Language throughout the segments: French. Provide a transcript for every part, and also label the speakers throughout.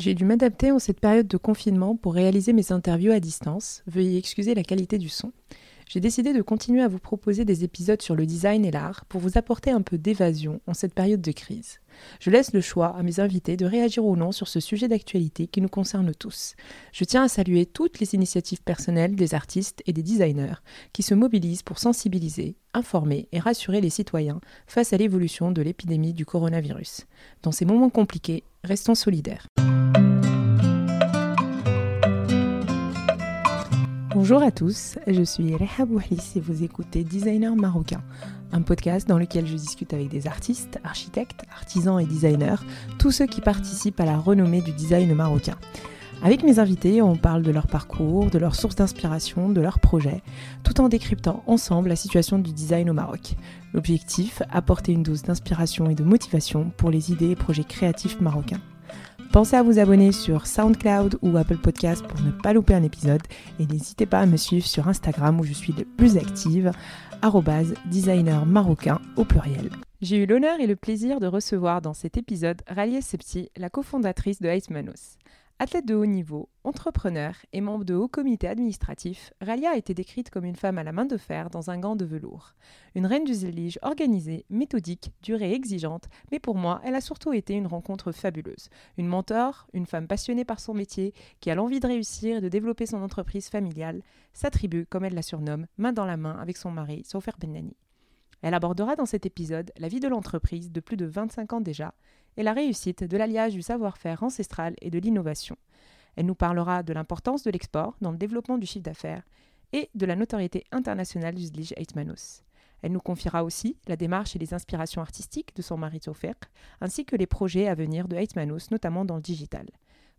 Speaker 1: J'ai dû m'adapter en cette période de confinement pour réaliser mes interviews à distance. Veuillez excuser la qualité du son. J'ai décidé de continuer à vous proposer des épisodes sur le design et l'art pour vous apporter un peu d'évasion en cette période de crise. Je laisse le choix à mes invités de réagir ou non sur ce sujet d'actualité qui nous concerne tous. Je tiens à saluer toutes les initiatives personnelles des artistes et des designers qui se mobilisent pour sensibiliser, informer et rassurer les citoyens face à l'évolution de l'épidémie du coronavirus. Dans ces moments compliqués, restons solidaires. Bonjour à tous, je suis Reha Bouhlis et vous écoutez Designer Marocain, un podcast dans lequel je discute avec des artistes, architectes, artisans et designers, tous ceux qui participent à la renommée du design marocain. Avec mes invités, on parle de leur parcours, de leurs sources d'inspiration, de leurs projets, tout en décryptant ensemble la situation du design au Maroc. L'objectif, apporter une dose d'inspiration et de motivation pour les idées et projets créatifs marocains. Pensez à vous abonner sur SoundCloud ou Apple Podcast pour ne pas louper un épisode et n'hésitez pas à me suivre sur Instagram où je suis le plus active, designer marocain au pluriel. J'ai eu l'honneur et le plaisir de recevoir dans cet épisode Ralia Septi, la cofondatrice de Manos. Athlète de haut niveau, entrepreneur et membre de haut comité administratif, Ralia a été décrite comme une femme à la main de fer dans un gant de velours. Une reine du zélige organisée, méthodique, dure et exigeante, mais pour moi, elle a surtout été une rencontre fabuleuse. Une mentor, une femme passionnée par son métier, qui a l'envie de réussir et de développer son entreprise familiale, sa tribu, comme elle la surnomme, main dans la main avec son mari, Sofer Benani. Elle abordera dans cet épisode la vie de l'entreprise de plus de 25 ans déjà, et la réussite de l'alliage du savoir-faire ancestral et de l'innovation. Elle nous parlera de l'importance de l'export dans le développement du chiffre d'affaires et de la notoriété internationale du Zlige Eitmanos. Elle nous confiera aussi la démarche et les inspirations artistiques de son mari Tofek, ainsi que les projets à venir de Eitmanos, notamment dans le digital.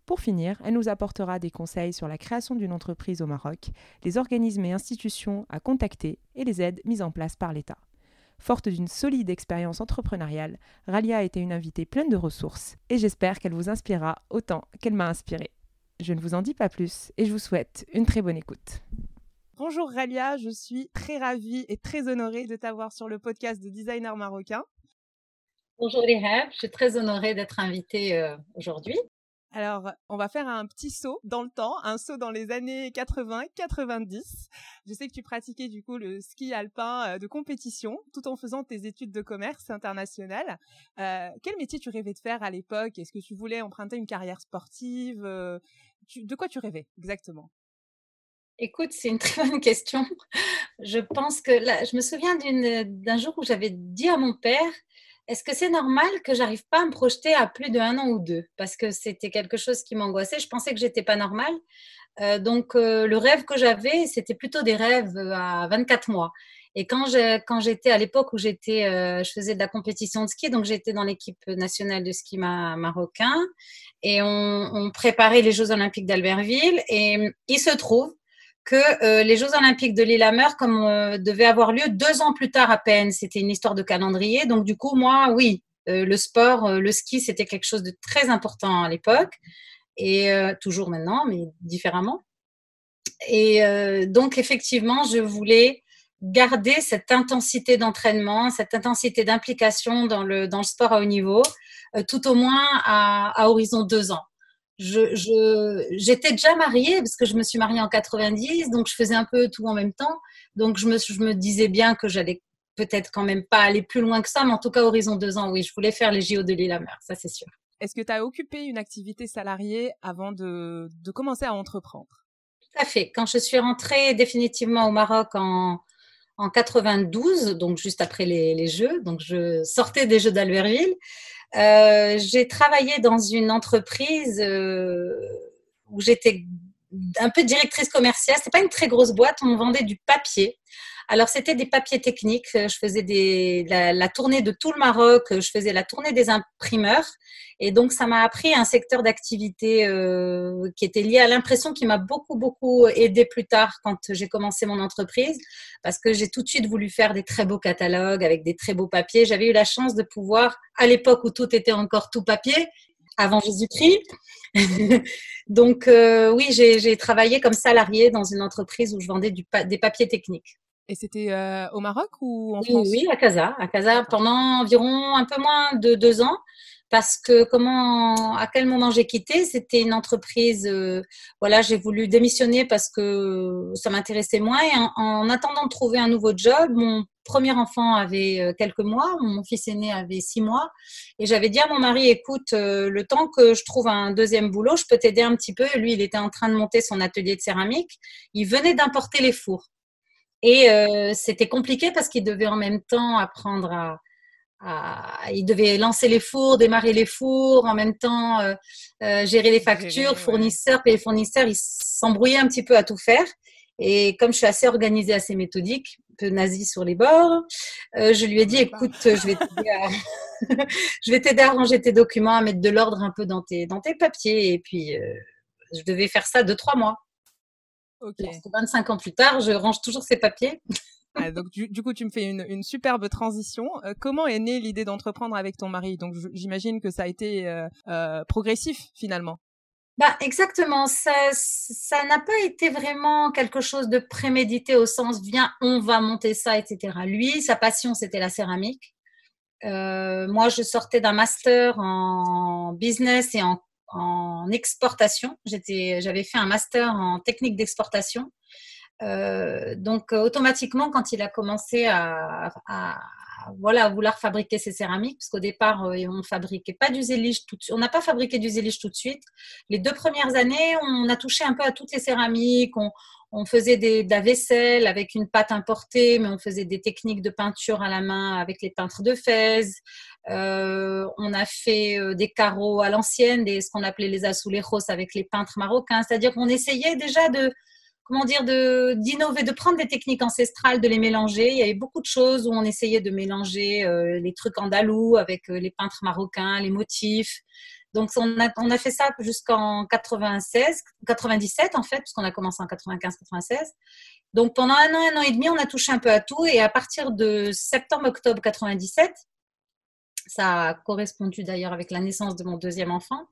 Speaker 1: Pour finir, elle nous apportera des conseils sur la création d'une entreprise au Maroc, les organismes et institutions à contacter et les aides mises en place par l'État. Forte d'une solide expérience entrepreneuriale, Ralia a été une invitée pleine de ressources et j'espère qu'elle vous inspirera autant qu'elle m'a inspirée. Je ne vous en dis pas plus et je vous souhaite une très bonne écoute. Bonjour Ralia, je suis très ravie et très honorée de t'avoir sur le podcast de Designer Marocain.
Speaker 2: Bonjour Lihab, je suis très honorée d'être invitée euh, aujourd'hui.
Speaker 1: Alors, on va faire un petit saut dans le temps, un saut dans les années 80-90. Je sais que tu pratiquais du coup le ski alpin euh, de compétition tout en faisant tes études de commerce international. Euh, quel métier tu rêvais de faire à l'époque? Est-ce que tu voulais emprunter une carrière sportive? Euh, De quoi tu rêvais exactement?
Speaker 2: Écoute, c'est une très bonne question. Je pense que là, je me souviens d'un jour où j'avais dit à mon père, est-ce que c'est normal que j'arrive pas à me projeter à plus d'un an ou deux? Parce que c'était quelque chose qui m'angoissait. Je pensais que j'étais pas normale. Euh, donc, euh, le rêve que j'avais, c'était plutôt des rêves euh, à 24 mois. Et quand j'étais à l'époque où j'étais, je faisais de la compétition de ski, donc j'étais dans l'équipe nationale de ski marocain, et on préparait les Jeux Olympiques d'Albertville. Et il se trouve que euh, les Jeux Olympiques de Lillehammer comme euh, devaient avoir lieu deux ans plus tard à peine. C'était une histoire de calendrier. Donc du coup, moi, oui, euh, le sport, le ski, c'était quelque chose de très important à l'époque et toujours maintenant, mais différemment. Et donc effectivement, je voulais garder cette intensité d'entraînement, cette intensité d'implication dans le, dans le sport à haut niveau, tout au moins à horizon deux ans je, j'étais déjà mariée parce que je me suis mariée en 90, donc je faisais un peu tout en même temps. Donc je me, je me disais bien que j'allais peut-être quand même pas aller plus loin que ça, mais en tout cas, horizon deux ans, oui, je voulais faire les JO de l'île à mer, ça c'est sûr.
Speaker 1: Est-ce que tu as occupé une activité salariée avant de, de commencer à entreprendre?
Speaker 2: Tout à fait. Quand je suis rentrée définitivement au Maroc en, en 92, donc juste après les, les Jeux, donc je sortais des Jeux d'Albertville. Euh, j'ai travaillé dans une entreprise euh, où j'étais un peu directrice commerciale. C'était pas une très grosse boîte. On vendait du papier. Alors, c'était des papiers techniques. Je faisais la, tournée de tout le Maroc. Je faisais la tournée des imprimeurs. Et donc, ça m'a appris un secteur d'activité euh, qui était lié à l'impression qui m'a beaucoup, beaucoup aidé plus tard quand j'ai commencé mon entreprise. Parce que j'ai tout de suite voulu faire des très beaux catalogues avec des très beaux papiers. J'avais eu la chance de pouvoir, à l'époque où tout était encore tout papier, avant Jésus-Christ. donc, euh, oui, j'ai travaillé comme salarié dans une entreprise où je vendais des papiers techniques.
Speaker 1: Et c'était euh, au Maroc ou en
Speaker 2: oui,
Speaker 1: France?
Speaker 2: Oui, à Casa. À Casa pendant environ un peu moins de deux ans. parce que comment, à quel moment j'ai quitté? C'était une entreprise, euh, voilà, j'ai voulu démissionner parce que ça m'intéressait moins. Et en, attendant de trouver un nouveau job, mon premier enfant avait euh, quelques mois, mon fils aîné avait six mois, et j'avais dit à mon mari, écoute, euh, le temps que je trouve un deuxième boulot, je peux t'aider un petit peu. Lui, il était en train de monter son atelier de céramique. Il venait d'importer les fours. Et c'était compliqué parce qu'il devait en même temps apprendre à, il devait lancer les fours, démarrer les fours, en même temps euh, euh, gérer les factures, fournisseurs, payer les fournisseurs. Il s'embrouillait un petit peu à tout faire. Et comme je suis assez organisée, assez méthodique, un peu nazie sur les bords, euh, je lui ai dit, écoute, je vais t'aider à... je vais t'aider à ranger tes documents, à mettre de l'ordre un peu dans tes, dans tes papiers. Et puis, je devais faire ça deux, trois mois. Ok. 25 ans plus tard, je range toujours ces papiers.
Speaker 3: Ah, donc du, coup, tu me fais une, superbe transition. Euh, comment est née l'idée d'entreprendre avec ton mari? Donc j'imagine que ça a été euh, euh, progressif finalement.
Speaker 2: Bah, exactement, ça ça n'a pas été vraiment quelque chose de prémédité au sens viens on va monter ça etc. Lui sa passion c'était la céramique. moi je sortais d'un master en business et en, en exportation. J'avais fait un master en technique d'exportation euh, donc automatiquement, quand il a commencé à, voilà, vouloir fabriquer ses céramiques, parce qu'au départ, euh, on fabriquait pas du zélige tout on n'a pas fabriqué du zélige tout de suite. Les deux premières années, on a touché un peu à toutes les céramiques. On, faisait des, de la vaisselle avec une pâte importée, mais on faisait des techniques de peinture à la main avec les peintres de Fès. on a fait des carreaux à l'ancienne, ce qu'on appelait les azulejos avec les peintres marocains. C'est-à-dire qu'on essayait déjà de, comment dire, de d'innover, de prendre des techniques ancestrales, de les mélanger. Il y avait beaucoup de choses où on essayait de mélanger euh, les trucs andalous avec euh, les peintres marocains, les motifs. Donc on a, on a fait ça jusqu'en 96, 97 en fait, puisqu'on a commencé en 95-96. Donc pendant un an, un an et demi, on a touché un peu à tout. Et à partir de septembre-octobre 97, ça a correspondu d'ailleurs avec la naissance de mon deuxième enfant.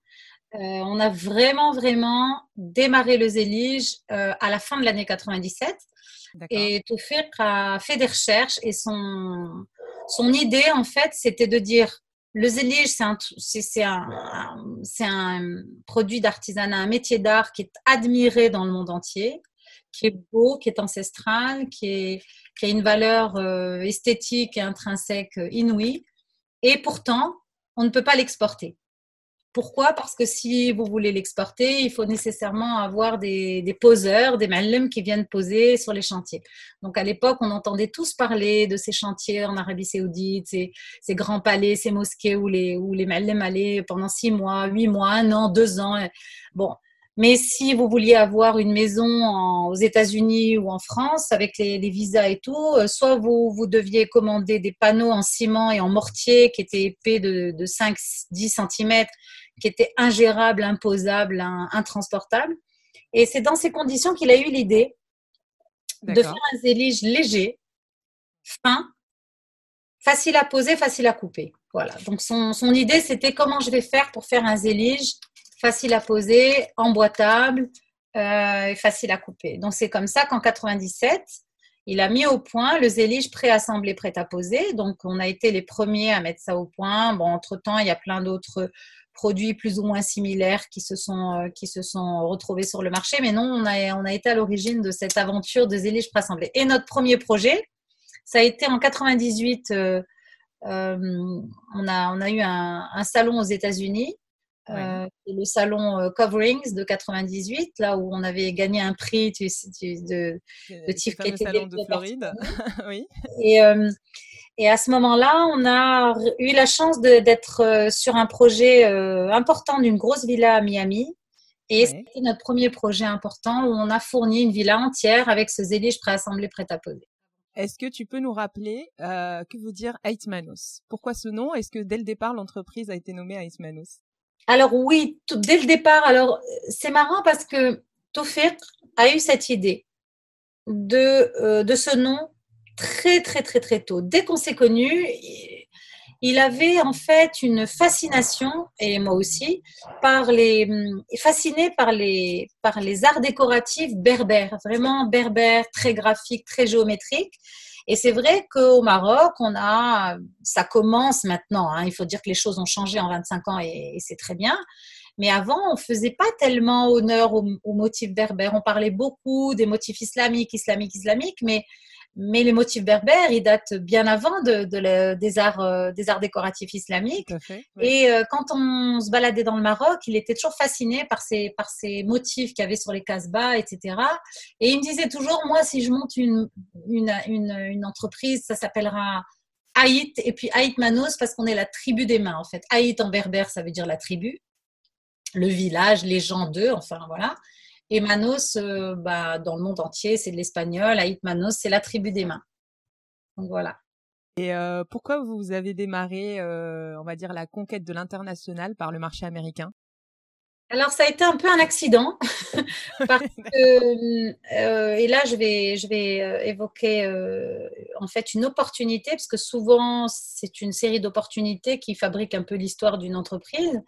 Speaker 2: Euh, on a vraiment, vraiment démarré le Zélige euh, à la fin de l'année 97. Et Toufir a fait des recherches et son, son idée, en fait, c'était de dire le Zélige, c'est un, un, produit d'artisanat, un métier d'art qui est admiré dans le monde entier, qui est beau, qui est ancestral, qui, a une valeur euh, esthétique et intrinsèque inouïe. Et pourtant, on ne peut pas l'exporter. Pourquoi? Parce que si vous voulez l'exporter, il faut nécessairement avoir des, poseurs, des malem qui viennent poser sur les chantiers. Donc à l'époque, on entendait tous parler de ces chantiers en Arabie Saoudite, ces, grands palais, ces mosquées où les, où allaient pendant six mois, huit mois, un an, deux ans. Bon, mais si vous vouliez avoir une maison aux États-Unis ou en France avec les, visas et tout, euh, soit vous, vous deviez commander des panneaux en ciment et en mortier qui étaient épais de, de 5-10 cm, qui étaient ingérables, imposables, intransportables. Et c'est dans ces conditions qu'il a eu l'idée de faire un zélige léger, fin, facile à poser, facile à couper. Voilà. Donc son, son idée, c'était comment je vais faire pour faire un zélige facile à poser, emboîtable euh, et facile à couper. Donc c'est comme ça qu'en 97, il a mis au point le zélige préassemblé prêt à poser. Donc on a été les premiers à mettre ça au point. Bon, entre-temps, il y a plein d'autres produits plus ou moins similaires qui se sont, euh, qui se sont retrouvés sur le marché. Mais non, on a, on a été à l'origine de cette aventure de zélige préassemblé. Et notre premier projet, ça a été en 98. Euh, on, a, on a eu un, un salon aux États-Unis euh, le salon euh, Coverings de 98, là où on avait gagné un prix tu, de,
Speaker 3: de était salon de Floride. oui.
Speaker 2: Et, euh, et, à ce moment-là, on a eu la chance d'être sur un projet important d'une grosse villa à Miami. Et c'était notre premier projet important où on a fourni une villa entière avec ce zélige préassemblé prêt à poser.
Speaker 3: Est-ce que tu peux nous rappeler que veut dire Aitmanos Pourquoi ce nom? Est-ce que dès le départ, l'entreprise a été nommée Aitmanos
Speaker 2: alors oui, dès le départ. Alors c'est marrant parce que Tofir a eu cette idée de, euh, de ce nom très très très très tôt. Dès qu'on s'est connus, il avait en fait une fascination, et moi aussi, par les, fasciné par les, par les arts décoratifs berbères, vraiment berbères, très graphiques, très géométriques. Et c'est vrai qu'au Maroc, on a, ça commence maintenant. Hein. il faut dire que les choses ont changé en 25 ans et, c'est très bien. Mais avant, on faisait pas tellement honneur aux, aux, motifs berbères. On parlait beaucoup des motifs islamiques, islamiques, islamiques, mais mais les motifs berbères, ils datent bien avant de, des, arts, euh, des arts décoratifs islamiques. Et euh, quand on se baladait dans le Maroc, il était toujours fasciné par ces, par ces motifs qu'il y avait sur les casbahs, etc. Et il me disait toujours, moi, si je monte une, une, une, entreprise, ça s'appellera Haït, et puis Haït Manos, parce qu'on est la tribu des mains, en fait. Haït en berbère, ça veut dire la tribu, le village, les gens d'eux, enfin voilà. Et Manos, euh, bah, dans le monde entier, c'est de l'espagnol. Aït Manos, c'est la tribu des mains. Donc voilà.
Speaker 3: Et euh, pourquoi vous avez démarré, euh, on va dire, la conquête de l'international par le marché américain?
Speaker 2: Alors ça a été un peu un accident parce que, et là je vais je vais évoquer en fait une opportunité parce que souvent c'est une série d'opportunités qui fabriquent un peu l'histoire d'une entreprise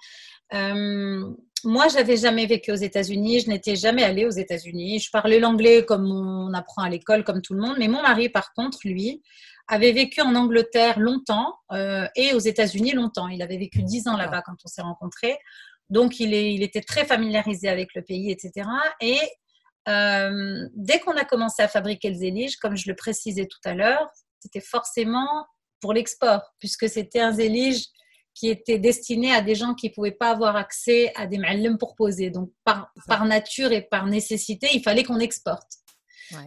Speaker 2: moi, j'avais jamais vécu aux États-Unis, je n'étais jamais allée aux États-Unis. Je parlais l'anglais comme on apprend à l'école, comme tout le monde. Mais mon mari, par contre, lui, avait vécu en Angleterre longtemps euh, et aux États-Unis longtemps. Il avait vécu dix ans là-bas quand on s'est rencontrés. Donc, il, était très familiarisé avec le pays, etc. Et euh, dès qu'on a commencé à fabriquer le zélige, comme je le précisais tout à l'heure, c'était forcément pour l'export, puisque c'était un zélige qui était destiné à des gens qui ne pouvaient pas avoir accès à des ma'allim pour poser. Donc, par, par nature et par nécessité, il fallait qu'on exporte.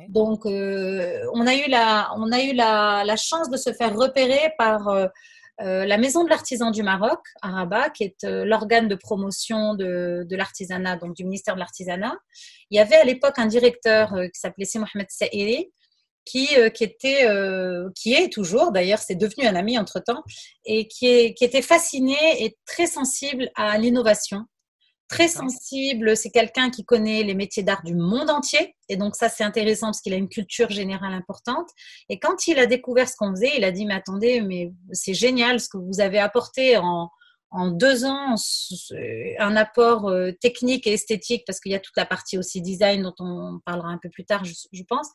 Speaker 2: Donc, euh, on a eu, la, on a eu la, la, chance de se faire repérer par euh, euh, la Maison de l'Artisan du Maroc, à Rabat, qui est l'organe de promotion de, de l'artisanat, donc du ministère de l'Artisanat. Il y avait à l'époque un directeur qui s'appelait Si Mohamed Saïri, qui, euh, qui, était, euh, qui est toujours, d'ailleurs, c'est devenu un ami entre-temps, et qui, est, qui était fasciné et très sensible à l'innovation. Très sensible, c'est quelqu'un qui connaît les métiers d'art du monde entier. Et donc ça, c'est intéressant parce qu'il a une culture générale importante. Et quand il a découvert ce qu'on faisait, il a dit, mais attendez, mais c'est génial ce que vous avez apporté en, en deux ans un apport euh, technique et esthétique, parce qu'il y a toute la partie aussi design dont on parlera un peu plus tard, je, pense.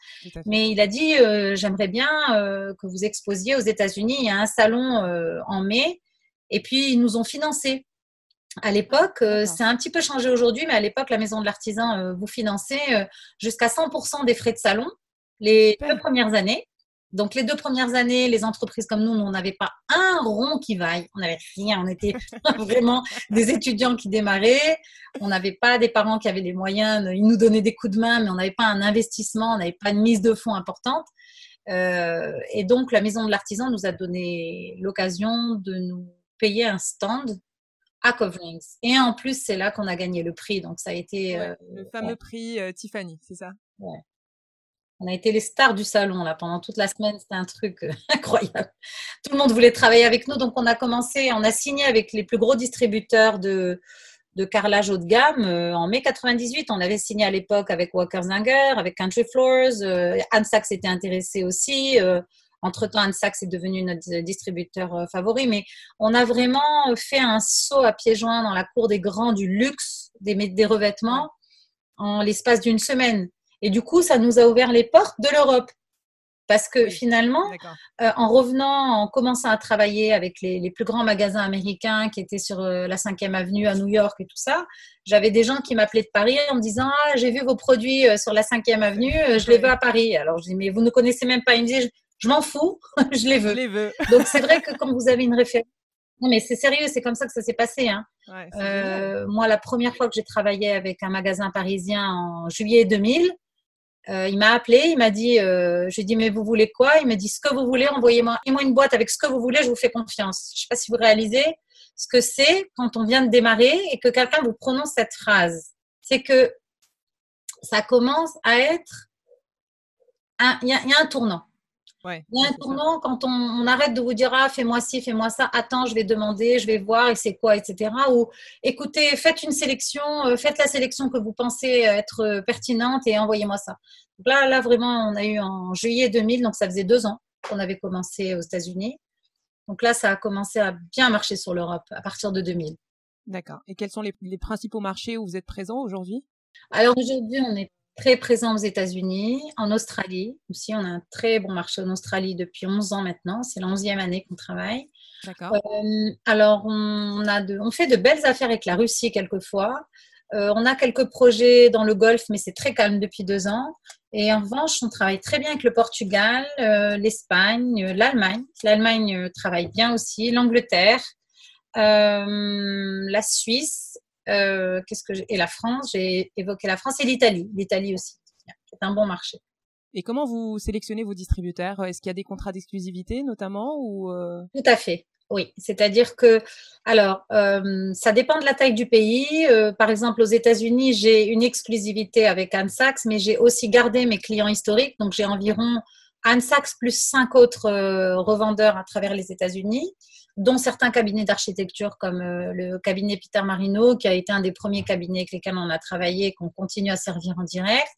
Speaker 2: Mais il a dit, euh, j'aimerais bien euh, que vous exposiez aux États-Unis. Il y a un salon en mai, et puis ils nous ont financé. À l'époque, c'est un petit peu changé aujourd'hui, mais à l'époque, la Maison de l'Artisan vous finançait jusqu'à 100% des frais de salon les deux premières années. Donc, les deux premières années, les entreprises comme nous, on n'avait pas un rond qui vaille. On n'avait rien. On était vraiment des étudiants qui démarraient. On n'avait pas des parents qui avaient les moyens. Ils nous donnaient des coups de main, mais on n'avait pas un investissement, on n'avait pas une mise de fonds importante. Euh, et donc, la Maison de l'Artisan nous a donné l'occasion de nous payer un stand à Coverings. Et en plus, c'est là qu'on a gagné le prix. Donc, ça a été.
Speaker 3: Euh, le fameux prix euh, Tiffany, c'est ça?
Speaker 2: Ouais. On a été les stars du salon là pendant toute la semaine, c'était un truc euh, incroyable. Tout le monde voulait travailler avec nous, donc on a commencé, on a signé avec les plus gros distributeurs de, carrelage haut de gamme. Euh, en mai 98, on avait signé à l'époque avec Walker Zanger, avec Country Floors. Euh, Anne Sachs était intéressé aussi. entre-temps, Anne Sachs est devenu notre distributeur favori. Mais on a vraiment fait un saut à pieds joints dans la cour des grands du luxe, des revêtements, en l'espace d'une semaine. Et du coup, ça nous a ouvert les portes de l'Europe. Parce que finalement, euh, en revenant, en commençant à travailler avec les, plus grands magasins américains qui étaient sur euh, la 5e avenue à New York et tout ça, j'avais des gens qui m'appelaient de Paris en me disant Ah, j'ai vu vos produits euh, sur la 5e avenue, je les veux à Paris. Alors je dis Mais vous ne connaissez même pas. Ils me disaient Je, m'en fous, je les veux.
Speaker 3: Je les veux.
Speaker 2: Donc c'est vrai que quand vous avez une référence, non, mais c'est sérieux, c'est comme ça que ça s'est passé. Hein. moi, la première fois que j'ai travaillé avec un magasin parisien en juillet 2000, euh, il m'a appelé, il m'a dit, euh, je lui ai dit, mais vous voulez quoi? Il m'a dit, ce que vous voulez, envoyez-moi une boîte avec ce que vous voulez, je vous fais confiance. Je ne sais pas si vous réalisez ce que c'est quand on vient de démarrer et que quelqu'un vous prononce cette phrase. C'est que ça commence à être, il y, a un tournant. Il y a un tournant quand on, arrête de vous dire ah fais-moi ci, fais-moi ça, attends je vais demander, je vais voir et c'est quoi, etc. Ou écoutez, faites une sélection, euh, faites la sélection que vous pensez être pertinente et envoyez-moi ça. Donc là, là vraiment, on a eu en juillet 2000, donc ça faisait deux ans qu'on avait commencé aux États-Unis. Donc là, ça a commencé à bien marcher sur l'Europe à partir de 2000.
Speaker 3: D'accord. Et quels sont les, les principaux marchés où vous êtes présent aujourd'hui?
Speaker 2: Alors aujourd'hui, on est très présent aux États-Unis, en Australie aussi. On a un très bon marché en Australie depuis 11 ans maintenant. C'est la 11e année qu'on travaille. D'accord. Euh, alors, on, a de, on fait de belles affaires avec la Russie quelquefois. Euh, on a quelques projets dans le Golfe, mais c'est très calme depuis deux ans. Et en revanche, on travaille très bien avec le Portugal, euh, l'Espagne, l'Allemagne. L'Allemagne travaille bien aussi, l'Angleterre, la Suisse, qu'est-ce que et la France. J'ai évoqué la France et l'Italie. L'Italie aussi, c'est un bon marché.
Speaker 3: Et comment vous sélectionnez vos distributeurs? Est-ce qu'il y a des contrats d'exclusivité notamment ou
Speaker 2: Tout à fait. Oui, c'est-à-dire que, alors, euh, ça dépend de la taille du pays. Euh, par exemple, aux États-Unis, j'ai une exclusivité avec Anne Sachs, mais j'ai aussi gardé mes clients historiques. Donc, j'ai environ Anne Sachs plus cinq autres euh, revendeurs à travers les États-Unis, dont certains cabinets d'architecture comme le cabinet Peter Marino, qui a été un des premiers cabinets avec lesquels on a travaillé et qu'on continue à servir en direct.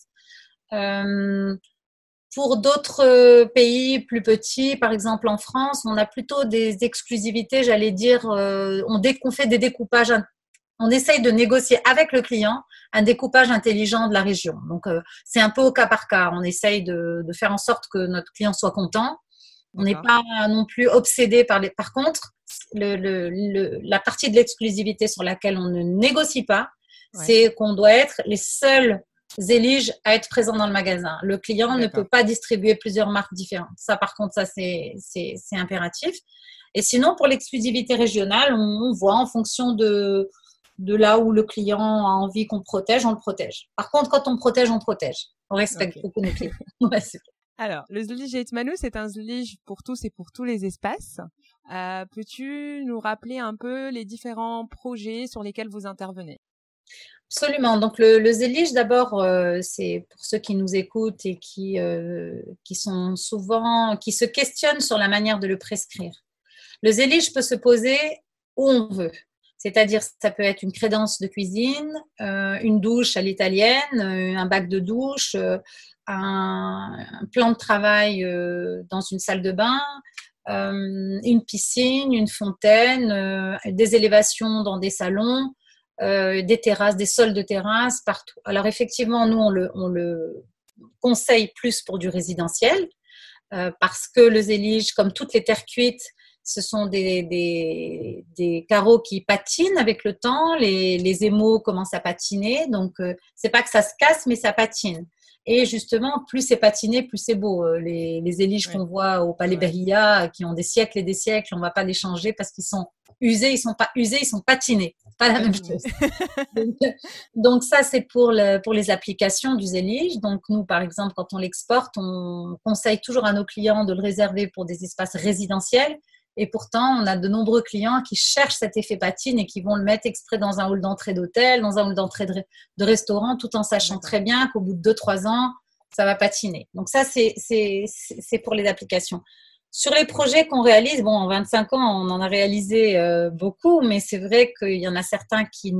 Speaker 2: Pour d'autres euh, pays plus petits, par exemple en France, on a plutôt des exclusivités, j'allais dire, euh, on, fait des découpages, on essaye de négocier avec le client un découpage intelligent de la région. Donc, euh, c'est un peu au cas par cas. On essaye de, faire en sorte que notre client soit content. On n'est pas non plus obsédé par les. Par contre, la partie de l'exclusivité sur laquelle on ne négocie pas, c'est qu'on doit être les seuls élige à être présent dans le magasin. Le client ne peut pas distribuer plusieurs marques différentes. Ça, par contre, ça, c'est impératif. Et sinon, pour l'exclusivité régionale, on, voit en fonction de, de là où le client a envie qu'on protège, on le protège. Par contre, quand on protège, on protège. On respecte beaucoup nos clients.
Speaker 3: Alors, le Zlige Etmanu, c'est un Zlige pour tous et pour tous les espaces. Euh, peux-tu nous rappeler un peu les différents projets sur lesquels vous intervenez?
Speaker 2: Absolument. Donc le, le zélige, d'abord, euh, c'est pour ceux qui nous écoutent et qui, euh, qui sont souvent, qui se questionnent sur la manière de le prescrire. Le zélige peut se poser où on veut. C'est-à-dire, ça peut être une crédence de cuisine, une douche à l'italienne, un bac de douche, un, plan de travail dans une salle de bain, une piscine, une fontaine, des élévations dans des salons, euh, des terrasses, des sols de terrasses partout. Alors effectivement, nous, on le, conseille plus pour du résidentiel euh, parce que le zélige, comme toutes les terres cuites, ce sont des, carreaux qui patinent avec le temps, les, les émaux commencent à patiner, donc euh, c'est pas que ça se casse, mais ça patine. Et justement, plus c'est patiné, plus c'est beau. Les, les éliges qu'on voit au Palais Berilla, qui ont des siècles et des siècles, on va pas les changer parce qu'ils sont usés, ils sont pas usés, ils sont patinés. Pas la même chose. donc, ça, c'est pour, le, pour les applications du Zélige. Donc nous, par exemple, quand on l'exporte, on conseille toujours à nos clients de le réserver pour des espaces résidentiels. Et pourtant, on a de nombreux clients qui cherchent cet effet patine et qui vont le mettre exprès dans un hall d'entrée d'hôtel, dans un hall d'entrée de, de, restaurant, tout en sachant très bien qu'au bout de 2-3 ans, ça va patiner. Donc ça, c'est pour les applications. Sur les projets qu'on réalise, bon, en 25 ans, on en a réalisé euh, beaucoup, mais c'est vrai qu'il y en a certains qui,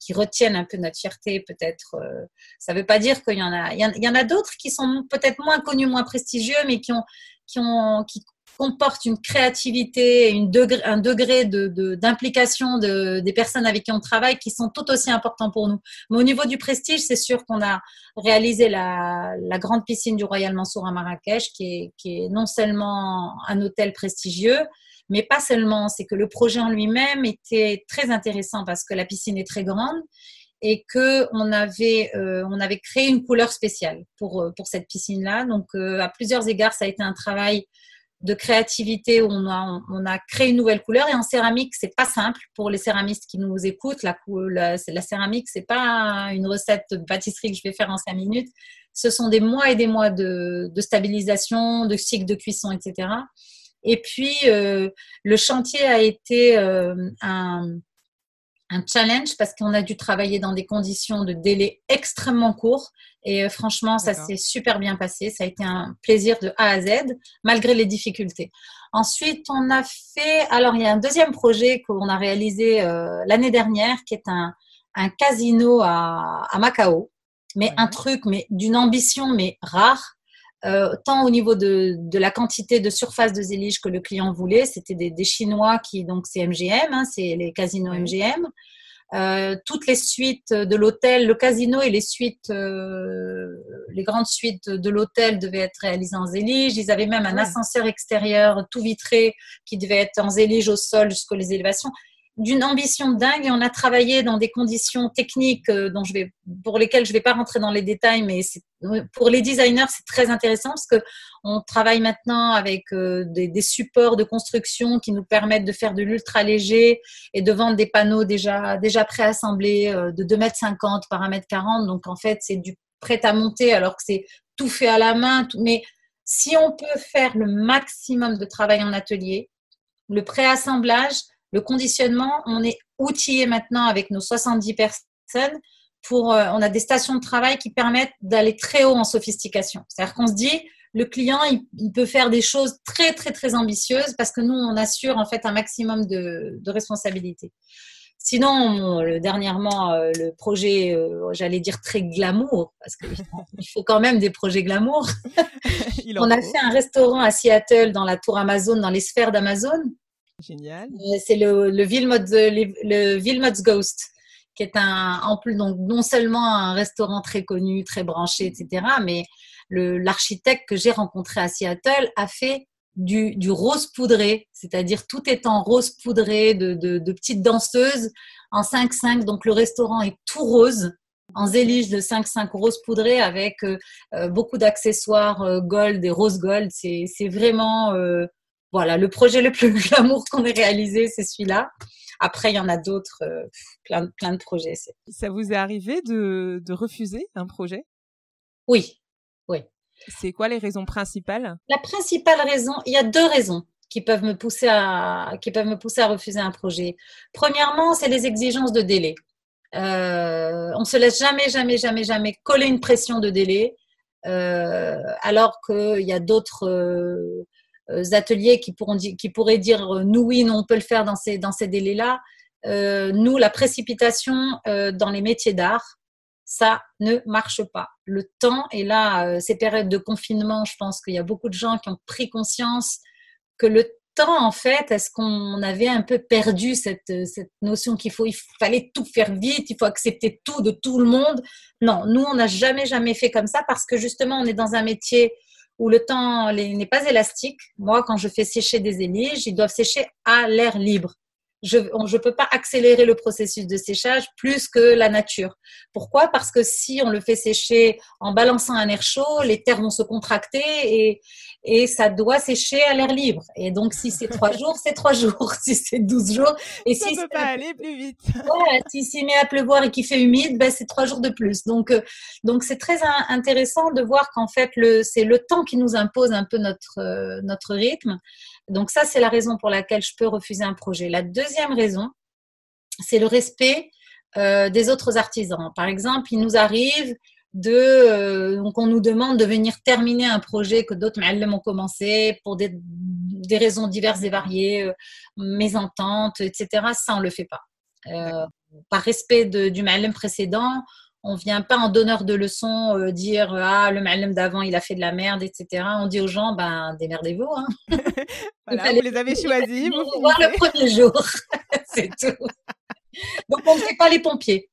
Speaker 2: qui, retiennent un peu notre fierté, peut-être. Euh, ça ne veut pas dire qu'il y en a. Il y en, a d'autres qui sont peut-être moins connus, moins prestigieux, mais qui ont, qui ont, qui comporte une créativité, une degré, un degré d'implication de, des personnes avec qui on travaille qui sont tout aussi importants pour nous. Mais au niveau du prestige, c'est sûr qu'on a réalisé la, grande piscine du Royal Mansour à Marrakech, qui est, non seulement un hôtel prestigieux, mais pas seulement. C'est que le projet en lui-même était très intéressant parce que la piscine est très grande et que on avait euh, créé une couleur spéciale pour euh, cette piscine là donc euh, à plusieurs égards ça a été un travail de créativité où on a, on a créé une nouvelle couleur. Et en céramique, c'est pas simple pour les céramistes qui nous écoutent. La, la, la céramique, c'est pas une recette de pâtisserie que je vais faire en cinq minutes. Ce sont des mois et des mois de, stabilisation, de cycle de cuisson, etc. Et puis, euh, le chantier a été euh, un, un challenge parce qu'on a dû travailler dans des conditions de délai extrêmement courts. Et euh, franchement, ça s'est super bien passé. Ça a été un plaisir de A à Z, malgré les difficultés. Ensuite, on a fait. Alors, il y a un deuxième projet qu'on a réalisé euh, l'année dernière, qui est un, un casino à, à, Macao, mais un truc, mais d'une ambition, mais rare. Euh, tant au niveau de, de, la quantité de surface de zélige que le client voulait. C'était des, des, Chinois qui, donc c'est MGM, hein, c'est les casinos MGM. toutes les suites de l'hôtel, le casino et les suites, les grandes suites de l'hôtel devaient être réalisées en zélige. Ils avaient même un ascenseur extérieur tout vitré qui devait être en zélige au sol jusqu'aux élévations d'une ambition dingue et on a travaillé dans des conditions techniques euh, dont je vais, pour lesquelles je ne vais pas rentrer dans les détails, mais pour les designers, c'est très intéressant parce que on travaille maintenant avec euh, des, supports de construction qui nous permettent de faire de l'ultra léger et de vendre des panneaux déjà, déjà préassemblés euh, de 2,50 m par 1,40 m. Donc en fait, c'est du prêt à monter alors que c'est tout fait à la main. mais si on peut faire le maximum de travail en atelier, le préassemblage, le conditionnement, on est outillé maintenant avec nos 70 personnes pour, euh, on a des stations de travail qui permettent d'aller très haut en sophistication. C'est-à-dire qu'on se dit, le client, il, peut faire des choses très, très, très ambitieuses parce que nous, on assure en fait un maximum de, responsabilité. Sinon, le, dernièrement, euh, le projet, euh, j'allais dire très glamour, parce qu'il faut quand même des projets glamour. on a fait un restaurant à Seattle dans la tour Amazon, dans les sphères d'Amazon.
Speaker 3: Génial.
Speaker 2: Euh, c'est le, le le, Ghost, qui est un, donc, non seulement un restaurant très connu, très branché, etc., mais l'architecte que j'ai rencontré à Seattle a fait du, rose poudré, c'est-à-dire tout est en rose poudré de, de, petites danseuses en 5-5. Donc le restaurant est tout rose, en zélige de 5-5 rose poudré avec euh, euh, beaucoup d'accessoires gold et rose gold. C'est vraiment voilà, le projet le plus glamour qu'on ait réalisé, c'est celui-là. Après, il y en a d'autres, euh, plein, plein de projets.
Speaker 3: Ça vous est arrivé de, refuser un projet?
Speaker 2: Oui, oui.
Speaker 3: C'est quoi les raisons principales?
Speaker 2: La principale raison, il y a deux raisons qui peuvent me pousser à, qui peuvent me pousser à refuser un projet. Premièrement, c'est les exigences de délai. Euh, on se laisse jamais, jamais, jamais, jamais coller une pression de délai, euh, alors qu'il y a d'autres euh, ateliers qui, pourront, qui pourraient dire euh, nous oui, non, on peut le faire dans ces, dans ces délais-là. Euh, nous, la précipitation dans les métiers d'art, ça ne marche pas. Le temps, et là, ces périodes de confinement, je pense qu'il y a beaucoup de gens qui ont pris conscience que le temps, en fait, est-ce qu'on avait un peu perdu cette, cette notion qu'il faut, il fallait tout faire vite, il faut accepter tout de tout le monde? Non, nous, on n'a jamais, jamais fait comme ça parce que justement, on est dans un métier où le temps n'est pas élastique. Moi, quand je fais sécher des éliges, ils doivent sécher à l'air libre. Je ne peux pas accélérer le processus de séchage plus que la nature. Pourquoi? Parce que si on le fait sécher en balançant un air chaud, les terres vont se contracter et, et ça doit sécher à l'air libre. Et donc, si c'est trois jours, c'est trois jours. Si c'est douze jours,
Speaker 3: et ça si peut pas aller plus vite.
Speaker 2: Ouais, si s'il met à pleuvoir et qu'il fait humide, ben c'est trois jours de plus. Donc, euh, donc c'est très intéressant de voir qu'en fait, le, c'est le temps qui nous impose un peu notre euh, notre rythme. Donc ça, c'est la raison pour laquelle je peux refuser un projet. La deuxième raison, c'est le respect euh, des autres artisans. Par exemple, il nous arrive de euh, donc on nous demande de venir terminer un projet que d'autres m'ont commencé pour des, des, raisons diverses et variées, euh, mésententes, etc. Ça on le fait pas. Par respect de, du ma'allem précédent, on vient pas en donneur de leçons euh, dire ah le ma'allem d'avant il a fait de la merde, etc. On dit aux gens ben démerdez-vous. Hein.
Speaker 3: voilà, vous les avez choisis.
Speaker 2: Vous voir le premier jour, c'est tout. Donc on ne fait pas les pompiers.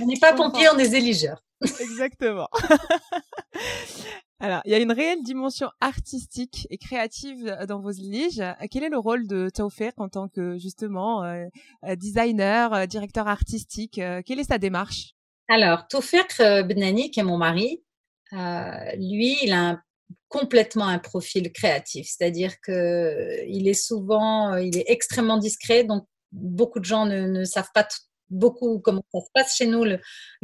Speaker 2: On n'est pas pompiers, on est éligeurs.
Speaker 3: Exactement. Alors, il y a une réelle dimension artistique et créative dans vos liges. Quel est le rôle de Taufer en tant que justement euh, euh, designer, euh, directeur artistique? Quelle est sa démarche?
Speaker 2: Alors, Taufer Benani, qui est mon mari, lui, il a complètement un profil créatif, c'est-à-dire que il est souvent, il est extrêmement discret, donc beaucoup de gens ne, ne savent pas beaucoup comment ça se passe chez nous, le,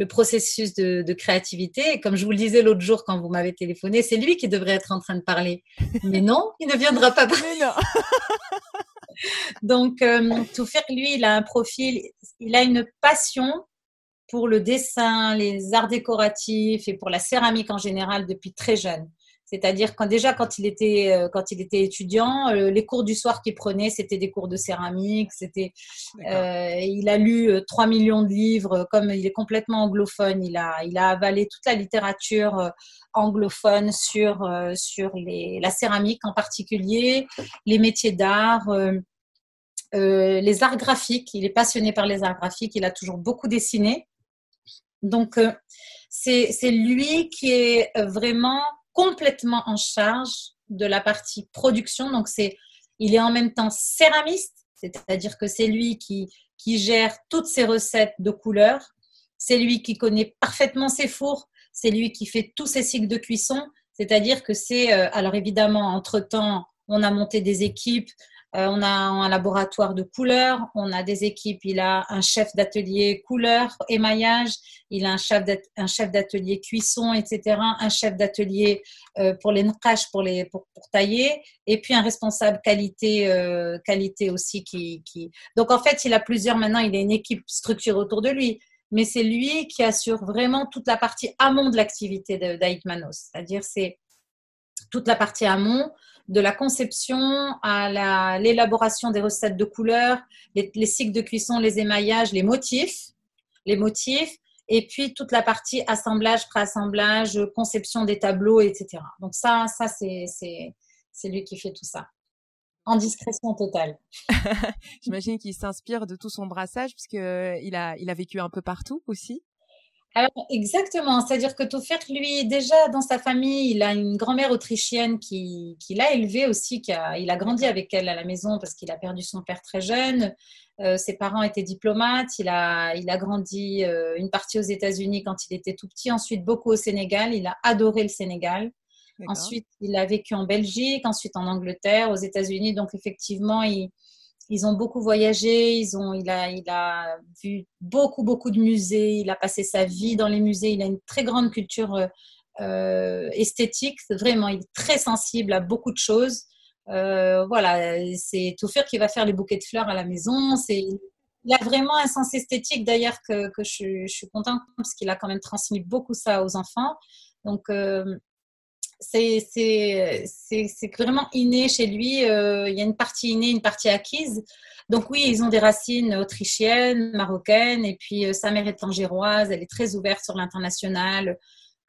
Speaker 2: processus de, créativité. Et comme je vous le disais l'autre jour quand vous m'avez téléphoné, c'est lui qui devrait être en train de parler. Mais non, il ne viendra pas parler. Donc, euh, tout faire, lui, il a un profil, il a une passion pour le dessin, les arts décoratifs et pour la céramique en général depuis très jeune. C'est-à-dire quand déjà quand il était euh, quand il était étudiant, euh, les cours du soir qu'il prenait, c'était des cours de céramique. C'était, euh, il a lu 3 millions de livres. Comme il est complètement anglophone, il a il a avalé toute la littérature anglophone sur sur les, la céramique en particulier, les métiers d'art. les arts graphiques. Il est passionné par les arts graphiques. Il a toujours beaucoup dessiné. Donc, c'est lui qui est vraiment complètement en charge de la partie production. Donc, c'est, il est en même temps céramiste, c'est-à-dire que c'est lui qui, qui gère toutes ses recettes de couleurs. C'est lui qui connaît parfaitement ses fours. C'est lui qui fait tous ses cycles de cuisson. C'est-à-dire que c'est, euh, alors évidemment, entre-temps, on a monté des équipes euh, on a un laboratoire de couleurs, on a des équipes, il a un chef d'atelier couleurs, émaillage, il a un chef d'atelier cuisson, etc., un chef d'atelier euh, pour les nqash, pour, les, pour, tailler, et puis un responsable qualité, euh, qualité aussi. Qui, qui... Donc en fait, il a plusieurs, maintenant il a une équipe structurée autour de lui, mais c'est lui qui assure vraiment toute la partie amont de l'activité d'Aït Manos, c'est-à-dire c'est toute la partie amont, de la conception à l'élaboration des recettes de couleurs, les, cycles de cuisson, les émaillages, les motifs, les motifs, et puis toute la partie assemblage, préassemblage, conception des tableaux, etc. Donc ça, ça c'est lui qui fait tout ça. En discrétion totale.
Speaker 3: J'imagine qu'il s'inspire de tout son brassage, puisqu'il a, il a vécu un peu partout aussi.
Speaker 2: Alors, exactement. C'est-à-dire que Tofert, lui, déjà dans sa famille, il a une grand-mère autrichienne qui, qui l'a élevé aussi. Qui a, il a grandi avec elle à la maison parce qu'il a perdu son père très jeune. Euh, ses parents étaient diplomates. Il a, il a grandi euh, une partie aux États-Unis quand il était tout petit, ensuite beaucoup au Sénégal. Il a adoré le Sénégal. Ensuite, il a vécu en Belgique, ensuite en Angleterre, aux États-Unis. Donc, effectivement, il, ils ont beaucoup voyagé, ils ont, il, a, il a vu beaucoup, beaucoup de musées, il a passé sa vie dans les musées, il a une très grande culture euh, euh esthétique, vraiment, il est très sensible à beaucoup de choses. Euh, voilà, c'est Toufir qui va faire les bouquets de fleurs à la maison. C'est, il a vraiment un sens esthétique d'ailleurs que, je, suis contente parce qu'il a quand même transmis beaucoup ça aux enfants. Donc, c'est vraiment inné chez lui. Euh, il y a une partie innée, une partie acquise. Donc oui, ils ont des racines autrichiennes, marocaines, et puis euh, sa mère est angéroise, elle est très ouverte sur l'international.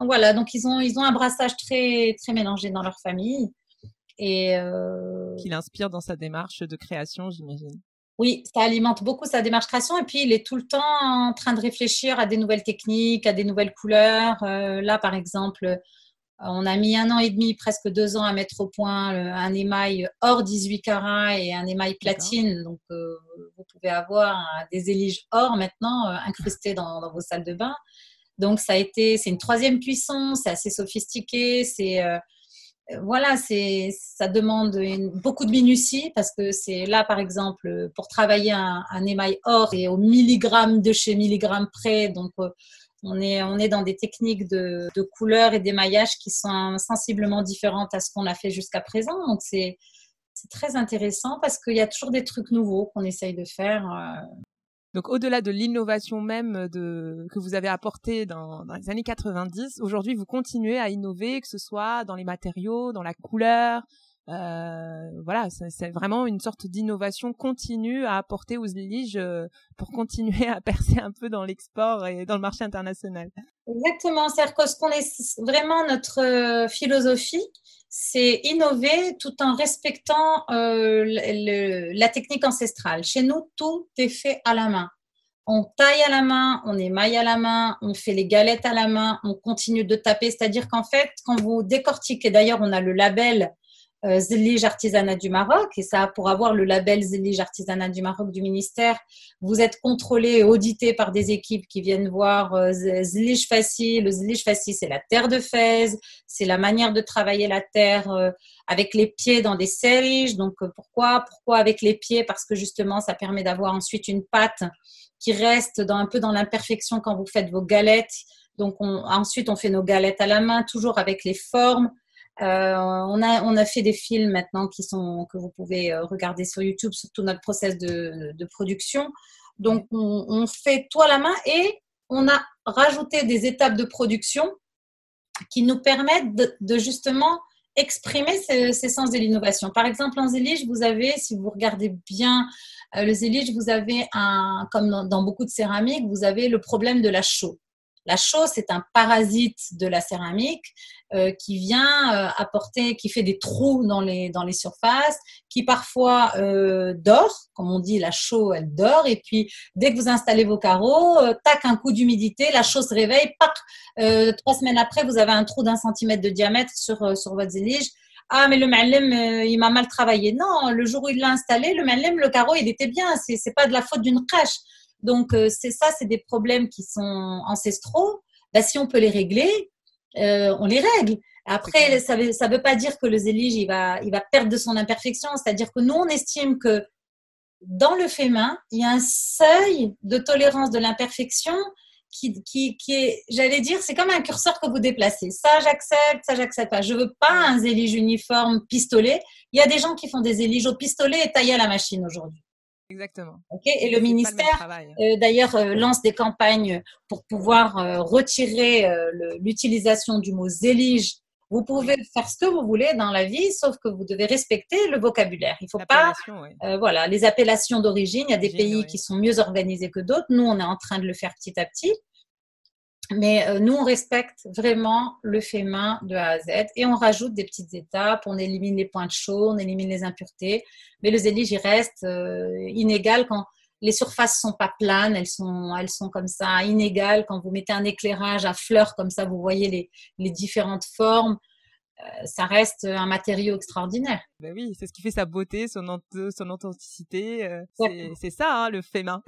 Speaker 2: Donc voilà, donc ils ont, ils ont un brassage très, très mélangé dans leur famille. Et
Speaker 3: euh... Qui l'inspire dans sa démarche de création, j'imagine.
Speaker 2: Oui, ça alimente beaucoup sa démarche création et puis il est tout le temps en train de réfléchir à des nouvelles techniques, à des nouvelles couleurs. Euh, là, par exemple, on a mis un an et demi, presque deux ans à mettre au point euh, un émail hors 18 carats et un émail platine. Donc, euh, vous pouvez avoir des éliges or maintenant euh, incrustés dans, vos salles de bain. Donc, ça a été, c'est une troisième cuisson, c'est assez sophistiqué, c'est voilà, c'est ça demande beaucoup de minutie parce que c'est là, par exemple, pour travailler un, un émail or et au milligramme de chez milligramme près, donc on est, on est dans des techniques de, de couleurs et d'émaillage qui sont sensiblement différentes à ce qu'on a fait jusqu'à présent. Donc, c'est très intéressant parce qu'il y a toujours des trucs nouveaux qu'on essaye de faire. Euh.
Speaker 3: Donc, au-delà de l'innovation même de, que vous avez apportée dans, dans les années 90, aujourd'hui, vous continuez à innover, que ce soit dans les matériaux, dans la couleur, euh, voilà, c'est vraiment une sorte d'innovation continue à apporter aux Liges euh, pour continuer à percer un peu dans l'export et dans le marché international.
Speaker 2: Exactement, c'est-à-dire ce qu'on est vraiment notre euh, philosophie, c'est innover tout en respectant la technique ancestrale. Chez nous, tout est fait à la main. On taille à la main, on émaille à la main, on fait les galettes à la main, on continue de taper. C'est-à-dire qu'en fait, quand vous décortiquez, d'ailleurs, on a le label euh, Zélige Artisanat du Maroc. Et ça, pour avoir le label Zélige Artisanat du Maroc du ministère, vous êtes contrôlé et audité par des équipes qui viennent voir euh, Zélige Fassi. Le Zélige Fassi, c'est la terre de Fès, c'est la manière de travailler la terre euh, avec les pieds dans des serriges. Donc, euh, pourquoi Pourquoi avec les pieds? Parce que justement, ça permet d'avoir ensuite une pâte qui reste dans, un peu dans l'imperfection quand vous faites vos galettes. Donc, on, ensuite, on fait nos galettes à la main, toujours avec les formes. Euh, on, a, on a fait des films maintenant qui sont, que vous pouvez euh, regarder sur YouTube sur tout notre process de, production. Donc, on, fait tout à la main et on a rajouté des étapes de production qui nous permettent de, justement exprimer ces, sens de l'innovation. Par exemple, en Zélige, vous avez, si vous regardez bien euh, le Zélige, vous avez un, comme dans, beaucoup de céramiques, vous avez le problème de la chaux. La chaux, c'est un parasite de la céramique euh, qui vient euh, apporter, qui fait des trous dans les, dans les surfaces, qui parfois euh, dort, comme on dit, la chaux, elle dort, et puis dès que vous installez vos carreaux, tac, un coup d'humidité, la chaux se réveille, pac, trois semaines après, vous avez un trou d'un centimètre de diamètre sur, sur votre zélige. Ah, mais le malem, il m'a mal travaillé. Non, le jour où il l'a installé, le malem, le carreau, il était bien. C'est pas de la faute d'une crèche. Donc, c'est ça, c'est des problèmes qui sont ancestraux. Bah, si on peut les régler, euh, on les règle. Après, ça ne veut, ça veut pas dire que le zélige, il va, il va perdre de son imperfection. C'est-à-dire que nous, on estime que dans le féminin, il y a un seuil de tolérance de l'imperfection qui, qui, qui, est, j'allais dire, c'est comme un curseur que vous déplacez. Ça, j'accepte, ça, j'accepte pas. Je veux pas un zélige uniforme pistolet. Il y a des gens qui font des zéliges au pistolet et taillés à la machine aujourd'hui.
Speaker 3: Exactement.
Speaker 2: et le ministère, euh, d'ailleurs, euh, lance des campagnes pour pouvoir euh, retirer l'utilisation du mot zélige. Vous pouvez faire ce que vous voulez dans la vie, sauf que vous devez respecter le vocabulaire. Il faut pas, voilà, les appellations d'origine. Il y a des pays qui sont mieux organisés que d'autres. Nous, on est en train de le faire petit à petit. Mais euh, nous, on respecte vraiment le fait main de A à Z et on rajoute des petites étapes, on élimine les points de chaud, on élimine les impuretés. Mais le zélige, il reste euh, inégal quand les surfaces sont pas planes, elles sont, elles sont comme ça, inégales. Quand vous mettez un éclairage à fleurs comme ça, vous voyez les, les différentes formes. Euh, ça reste un matériau extraordinaire.
Speaker 3: Ben oui, c'est ce qui fait sa beauté, son, son authenticité. c'est ça, hein, le fait main.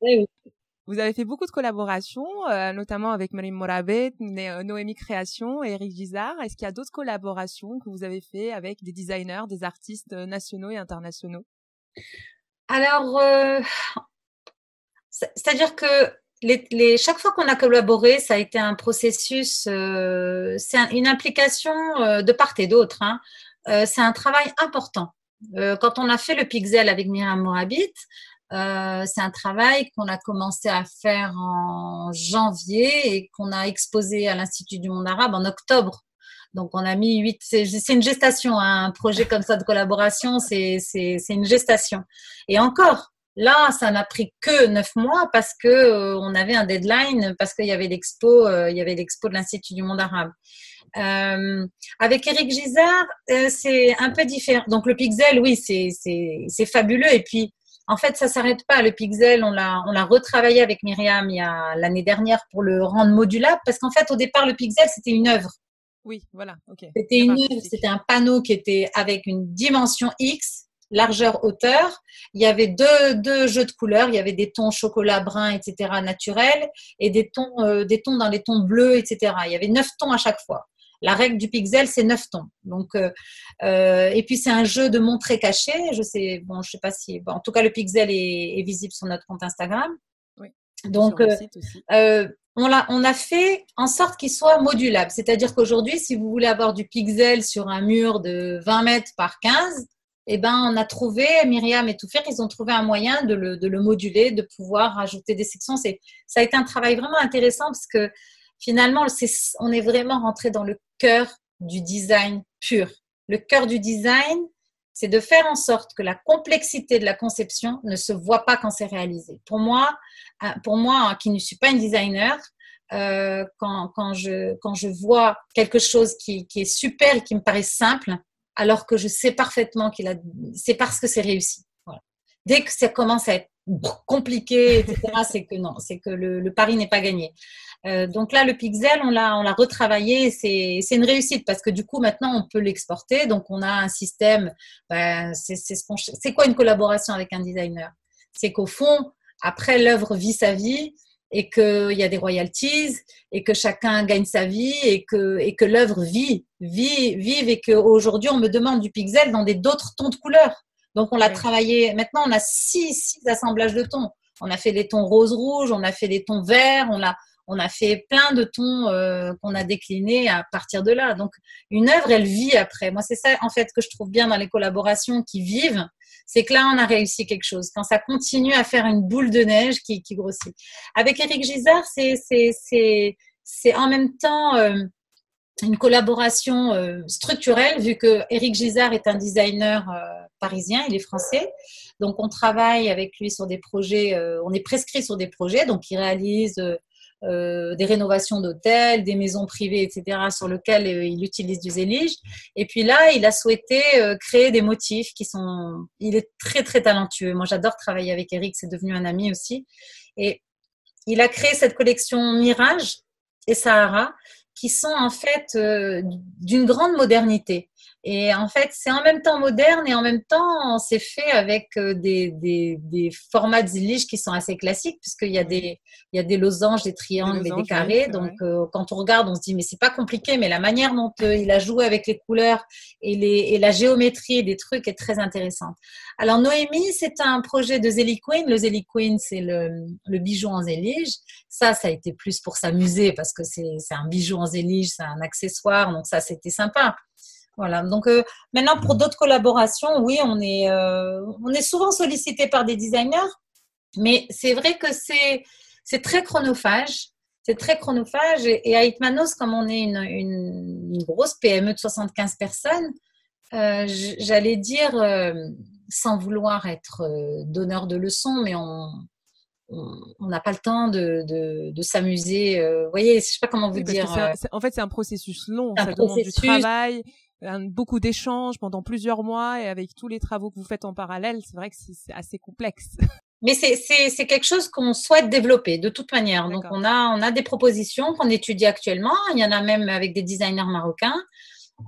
Speaker 3: oui, oui. Vous avez fait beaucoup de collaborations, euh, notamment avec Marie Morabet, euh, Noémie Création et Eric Gizard. Est-ce qu'il y a d'autres collaborations que vous avez fait avec des designers, des artistes nationaux et internationaux?
Speaker 2: Alors, euh, c'est-à-dire que chaque fois qu'on a collaboré, ça a été un processus, c'est une implication de part et d'autre. Hein. c'est un travail important. quand on a fait le Pixel avec Myriam Morabit, euh, c'est un travail qu'on a commencé à faire en janvier et qu'on a exposé à l'Institut du monde arabe en octobre. Donc, on a mis huit. C'est une gestation, hein, un projet comme ça de collaboration, c'est une gestation. Et encore, là, ça n'a pris que neuf mois parce que euh, on avait un deadline, parce qu'il y avait l'expo, euh, il y avait l'expo de l'Institut du monde arabe. avec Eric Gisard, c'est un peu différent. Donc le pixel, oui, c'est fabuleux. Et puis en fait, ça s'arrête pas. Le pixel, on l'a, on l'a retravaillé avec Myriam il y a l'année dernière pour le rendre modulable, parce qu'en fait, au départ, le pixel, c'était une œuvre.
Speaker 3: Oui, voilà.
Speaker 2: C'était une œuvre, c'était un panneau qui était avec une dimension X, largeur, hauteur. Il y avait deux, deux jeux de couleurs. Il y avait des tons chocolat, brun, etc. naturels et des tons, euh, des tons dans les tons bleus, etc. Il y avait neuf tons à chaque fois. La règle du pixel, c'est 9 tons. Donc, euh, euh, et puis c'est un jeu de montrer caché. Je sais, bon, je sais pas si, en tout cas, le pixel est, visible sur notre compte Instagram. Oui. Donc, euh, on a, on a fait en sorte qu'il soit modulable. C'est-à-dire qu'aujourd'hui, si vous voulez avoir du pixel sur un mur de 20 mètres par 15, eh ben, on a trouvé, Myriam et Toufer, ils ont trouvé un moyen de le, de le moduler, de pouvoir rajouter des sections. C'est, ça a été un travail vraiment intéressant parce que finalement, on est vraiment rentré dans le cœur du design pur. Le cœur du design, c'est de faire en sorte que la complexité de la conception ne se voit pas quand c'est réalisé. Pour moi, euh, pour moi, qui ne suis pas une designer, euh, quand, quand, je, quand je vois quelque chose qui, qui, est super et qui me paraît simple, alors que je sais parfaitement qu'il a, c'est parce que c'est réussi. Dès que ça commence à être compliqué, etc., c'est que non, c'est que le pari n'est pas gagné. Euh, donc là, le pixel, on l'a, on l'a retravaillé. C'est, c'est une réussite parce que du coup, maintenant, on peut l'exporter. Donc, on a un système. Ben, c'est, c'est, ce c'est quoi une collaboration avec un designer? C'est qu'au fond, après, l'œuvre vit sa vie et qu'il y a des royalties et que chacun gagne sa vie et que, et que l'œuvre vit, vit, vive et qu'aujourd'hui, on me demande du pixel dans des, d'autres tons de couleurs. Donc, on l'a travaillé. Maintenant, on a six, six assemblages de tons. On a fait des tons rose-rouge, on a fait des tons verts, on a, on a fait plein de tons euh, qu'on a déclinés à partir de là. Donc, une œuvre, elle vit après. Moi, c'est ça, en fait, que je trouve bien dans les collaborations qui vivent. C'est que là, on a réussi quelque chose. Quand ça continue à faire une boule de neige qui, grossit. Avec Eric Gisard, c'est en même temps euh, une collaboration euh, structurelle, vu que Eric Gisard est un designer parisien, il est français. Donc, on travaille avec lui sur des projets, on est prescrit sur des projets, donc il réalise euh, des rénovations d'hôtels, des maisons privées, etc., sur lesquelles euh, il utilise du zélige. Et puis là, il a souhaité euh, créer des motifs qui sont... Il est très, très talentueux. Moi, j'adore travailler avec Eric, c'est devenu un ami aussi. Et il a créé cette collection Mirage et Sahara, qui sont en fait d'une grande modernité. Et en fait, c'est en même temps moderne et en même temps, c'est fait avec euh, des, des, des formats de zillige qui sont assez classiques, puisqu'il y, a des, il y a des losanges, des triangles et des carrés. Donc, euh, quand on regarde, on se dit, mais c'est pas compliqué, mais la manière dont euh, il a joué avec les couleurs et, les, et la géométrie des trucs est très intéressante. Alors, Noémie, c'est un projet de Zélie Queen. Le Zélie Queen, c'est le, le, bijou en zélige. Ça, ça a été plus pour s'amuser parce que c'est un bijou en zélige, c'est un accessoire. Donc, ça, c'était sympa. Voilà. Donc euh, maintenant pour d'autres collaborations, oui, on est euh, on est souvent sollicité par des designers, mais c'est vrai que c'est c'est très chronophage. C'est très chronophage et, à Hitmanos, comme on est une, une, grosse PME de 75 personnes, euh, j'allais dire, sans vouloir être donneur de leçons, mais on, on n'a pas le temps de, de, de s'amuser. vous voyez, je sais pas comment vous dire.
Speaker 3: en fait, c'est un processus long. Un ça processus, demande du travail, beaucoup d'échanges pendant plusieurs mois et avec tous les travaux que vous faites en parallèle, c'est vrai que c'est assez complexe.
Speaker 2: Mais c'est quelque chose qu'on souhaite développer de toute manière. Donc on a, on a des propositions qu'on étudie actuellement. Il y en a même avec des designers marocains.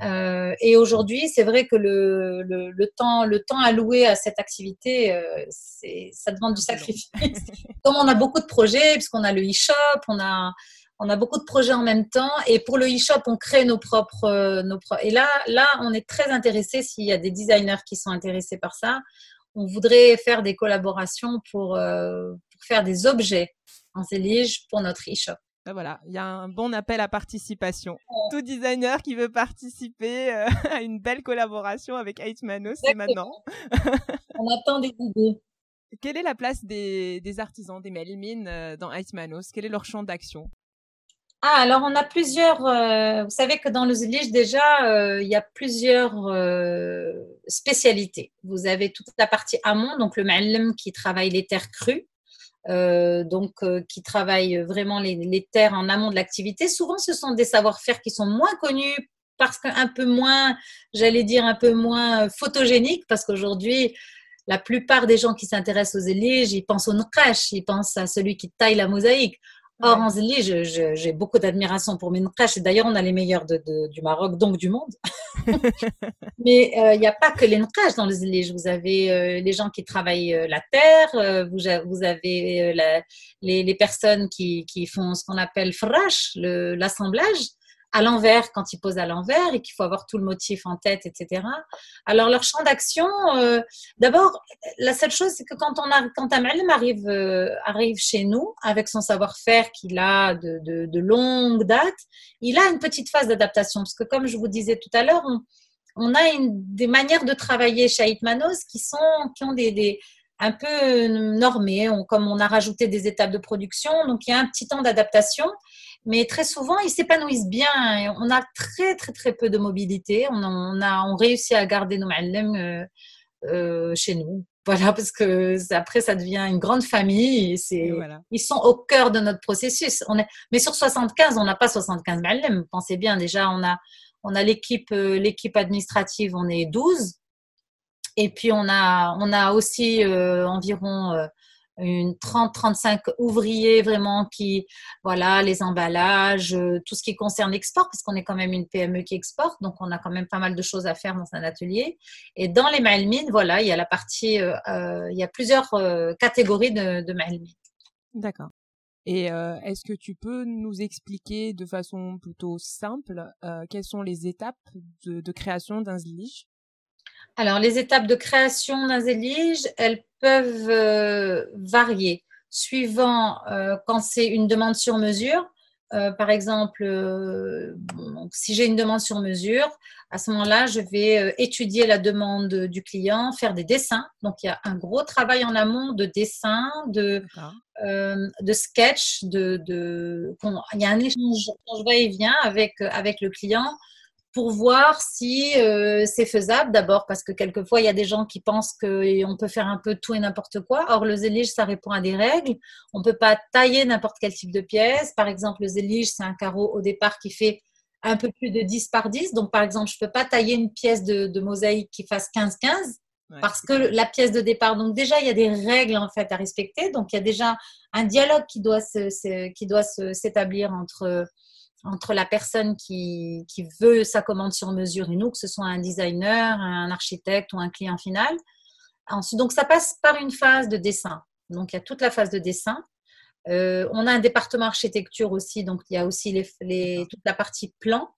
Speaker 2: Euh, et aujourd'hui, c'est vrai que le, le, le, temps, le temps alloué à cette activité, euh, ça demande du sacrifice. Comme on a beaucoup de projets, puisqu'on a le e-shop, on a, on a beaucoup de projets en même temps et pour le e-shop, on crée nos propres, euh, Et là, là, on est très intéressé s'il y a des designers qui sont intéressés par ça. On voudrait faire des collaborations pour, euh, faire des objets en zélige pour notre e-shop.
Speaker 3: Ben voilà, il y a un bon appel à participation. Tout designer qui veut participer euh, à une belle collaboration avec Mano, c'est maintenant.
Speaker 2: on attend des idées.
Speaker 3: Quelle est la place des, artisans, des Melmines dans Manos Quel est leur champ d'action?
Speaker 2: Ah, alors on a plusieurs. Euh, vous savez que dans le Zilige, déjà, euh, il y a plusieurs euh, spécialités. Vous avez toute la partie amont, donc le Ma'allem qui travaille les terres crues, donc qui travaille vraiment les, les, terres en amont de l'activité. Souvent, ce sont des savoir-faire qui sont moins connus parce qu'un peu moins, j'allais dire, un peu moins photogéniques, parce qu'aujourd'hui, la plupart des gens qui s'intéressent aux éliges, ils pensent au nqash, ils pensent à celui qui taille la mosaïque. Or, en Zili, j'ai beaucoup d'admiration pour mes Et d'ailleurs, on a les meilleurs de, du Maroc, donc du monde. Mais euh, il n'y a pas que les Nqash dans le Zili. Vous avez euh, les gens qui travaillent euh, la terre, vous, vous, avez les, les, personnes qui, qui font ce qu'on appelle frash, l'assemblage à l'envers quand ils posent à l'envers et qu'il faut avoir tout le motif en tête, etc. Alors leur champ d'action, euh, d'abord, la seule chose, c'est que quand on a, euh, arrive chez nous avec son savoir-faire qu'il a de, longue date, il a une petite phase d'adaptation. Parce que comme je vous disais tout à l'heure, on, on, a des manières de travailler chez Hitmanos qui sont qui ont des, un peu normées, comme on a rajouté des étapes de production, donc il y a un petit temps d'adaptation mais très souvent, ils s'épanouissent bien. On a très, très, très peu de mobilité. On, a, on réussit à garder nos ma'allem euh, euh, chez nous. Voilà, parce que après, ça devient une grande famille. Et Ils sont au cœur de notre processus. On est, mais sur 75, on n'a pas 75 ma'allem. Pensez bien, déjà, on a, on a l'équipe, euh, l'équipe administrative, on est 12. Et puis, on a, on a aussi environ une 30-35 ouvriers vraiment qui, voilà, les emballages, euh, tout ce qui concerne l'export, parce qu'on est quand même une PME qui exporte, donc on a quand même pas mal de choses à faire dans un atelier. Et dans les malmines, voilà, il y a la partie, euh, euh, il y a plusieurs catégories de, de
Speaker 3: D'accord. Et est-ce que tu peux nous expliquer de façon plutôt simple quelles sont les étapes de, de création d'un zlige?
Speaker 2: Alors, les étapes de création d'un zélige, elles peuvent euh, varier suivant euh, quand c'est une demande sur mesure. Euh, par exemple, si j'ai une demande sur mesure, à ce moment-là, je vais étudier la demande du client, faire des dessins. Donc, il y a un gros travail en amont de dessin, de, de sketch, de, de, il y a un échange va-et-vient avec, avec le client pour voir si euh, c'est faisable d'abord parce que quelquefois il y a des gens qui pensent qu'on peut faire un peu tout et n'importe quoi. Or le zélige ça répond à des règles. On peut pas tailler n'importe quel type de pièce. Par exemple le zélige c'est un carreau au départ qui fait un peu plus de 10 par 10. Donc par exemple je peux pas tailler une pièce de, mosaïque qui fasse 15-15 parce que la pièce de départ. Donc déjà il y a des règles en fait à respecter. Donc il y a déjà un dialogue qui doit se, qui doit s'établir entre entre la personne qui, veut sa commande sur mesure et nous, que ce soit un designer, un architecte ou un client final. Ensuite, donc ça passe par une phase de dessin. Donc il y a toute la phase de dessin. Euh, on a un département architecture aussi, donc il y a aussi les, toute la partie plan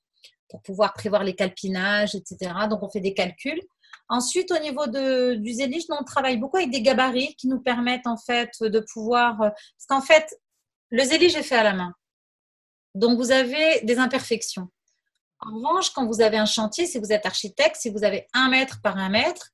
Speaker 2: pour pouvoir prévoir les calpinages, etc. Donc on fait des calculs. Ensuite, au niveau de, du zélige, on travaille beaucoup avec des gabarits qui nous permettent en fait de pouvoir, parce qu'en fait, le zélige est fait à la main. Donc, vous avez des imperfections. En revanche, quand vous avez un chantier, si vous êtes architecte, si vous avez un mètre par un mètre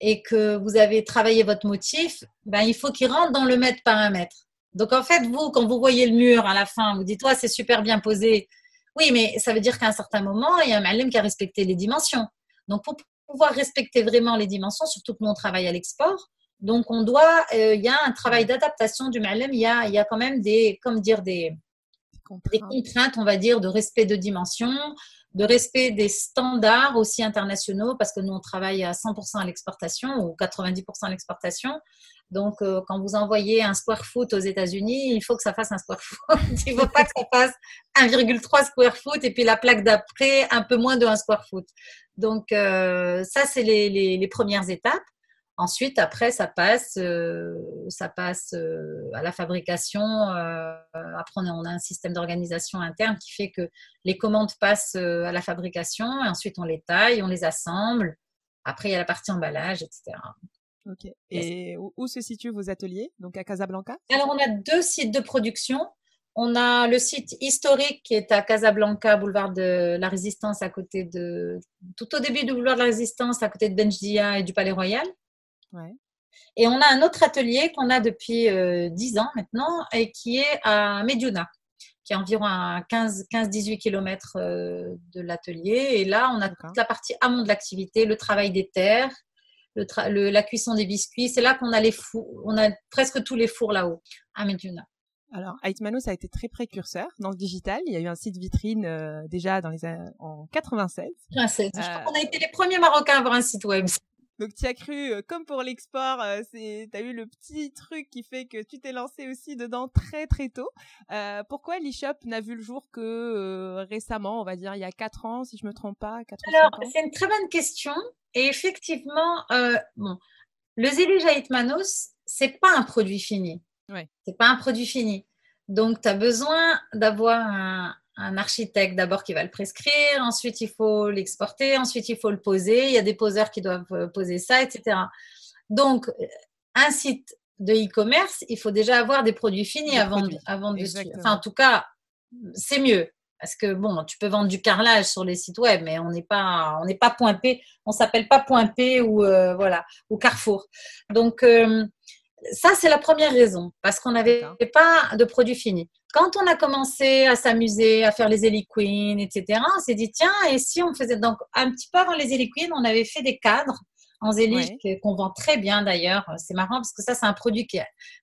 Speaker 2: et que vous avez travaillé votre motif, ben, il faut qu'il rentre dans le mètre par un mètre. Donc, en fait, vous, quand vous voyez le mur à la fin, vous dites, toi, c'est super bien posé. Oui, mais ça veut dire qu'à un certain moment, il y a un malem qui a respecté les dimensions. Donc, pour pouvoir respecter vraiment les dimensions, surtout que nous, on travaille à l'export, donc on doit, euh, il y a un travail d'adaptation du malem, il y a, il y a quand même des, comme dire, des, des contraintes, on va dire, de respect de dimension, de respect des standards aussi internationaux, parce que nous, on travaille à 100% à l'exportation ou 90% à l'exportation. Donc, euh, quand vous envoyez un square foot aux États-Unis, il faut que ça fasse un square foot. il ne faut pas que ça fasse 1,3 square foot et puis la plaque d'après, un peu moins de 1 square foot. Donc, euh, ça, c'est les, premières étapes. Ensuite, après, ça passe, euh, ça passe euh, à la fabrication. Euh, après, on a un système d'organisation interne qui fait que les commandes passent à la fabrication. Et ensuite, on les taille, on les assemble. Après, il y a la partie emballage, etc.
Speaker 3: Ok. Et où, se situent vos ateliers? Donc à Casablanca?
Speaker 2: Alors, on a deux sites de production. On a le site historique qui est à Casablanca, boulevard de la Résistance, à côté de, tout au début du boulevard de la Résistance, à côté de Benjdia et du Palais Royal. Et on a un autre atelier qu'on a depuis euh, 10 ans maintenant et qui est à Mediouna, qui est environ à 15-18 km euh, de l'atelier. Et là, on a toute la partie amont de l'activité, le travail des terres, le la cuisson des biscuits. C'est là qu'on a les fours, on a presque tous les fours là-haut, à Mediouna.
Speaker 3: Alors, Aitmanos a été très précurseur dans le digital. Il y a eu un site vitrine euh, déjà dans les en 96.
Speaker 2: 96. Je crois qu'on a été les premiers Marocains à avoir un site web.
Speaker 3: Donc tu as cru, euh, comme pour l'export, euh, c'est, as eu le petit truc qui fait que tu t'es lancé aussi dedans très très tôt. Euh, pourquoi l'e-shop n'a vu le jour que récemment, on va dire il y a quatre ans, si je me trompe pas
Speaker 2: Alors c'est une très bonne question. Et effectivement, bon, le Zélige Manos, c'est pas un produit fini. Ouais. C'est pas un produit fini. Donc tu as besoin d'avoir un, un architecte d'abord qui va le prescrire, ensuite il faut l'exporter, ensuite il faut le poser, il y a des poseurs qui doivent euh, poser ça, etc. Donc, euh, un site de e-commerce, il faut déjà avoir des produits finis avant, de, avant de Enfin, en tout cas, c'est mieux. Parce que bon, tu peux vendre du carrelage sur les sites web, mais on n'est pas, on n'est pas point P, on s'appelle pas point P ou euh, voilà, ou Carrefour. Donc ça, c'est la première raison, parce qu'on n'avait pas de produits finis. Quand on a commencé à s'amuser, à faire les Ellie Queen, etc., on s'est dit, tiens, et si on faisait donc un petit peu avant les Ellie Queen, on avait fait des cadres en zélige qu'on vend très bien d'ailleurs. C'est marrant parce que ça, c'est un produit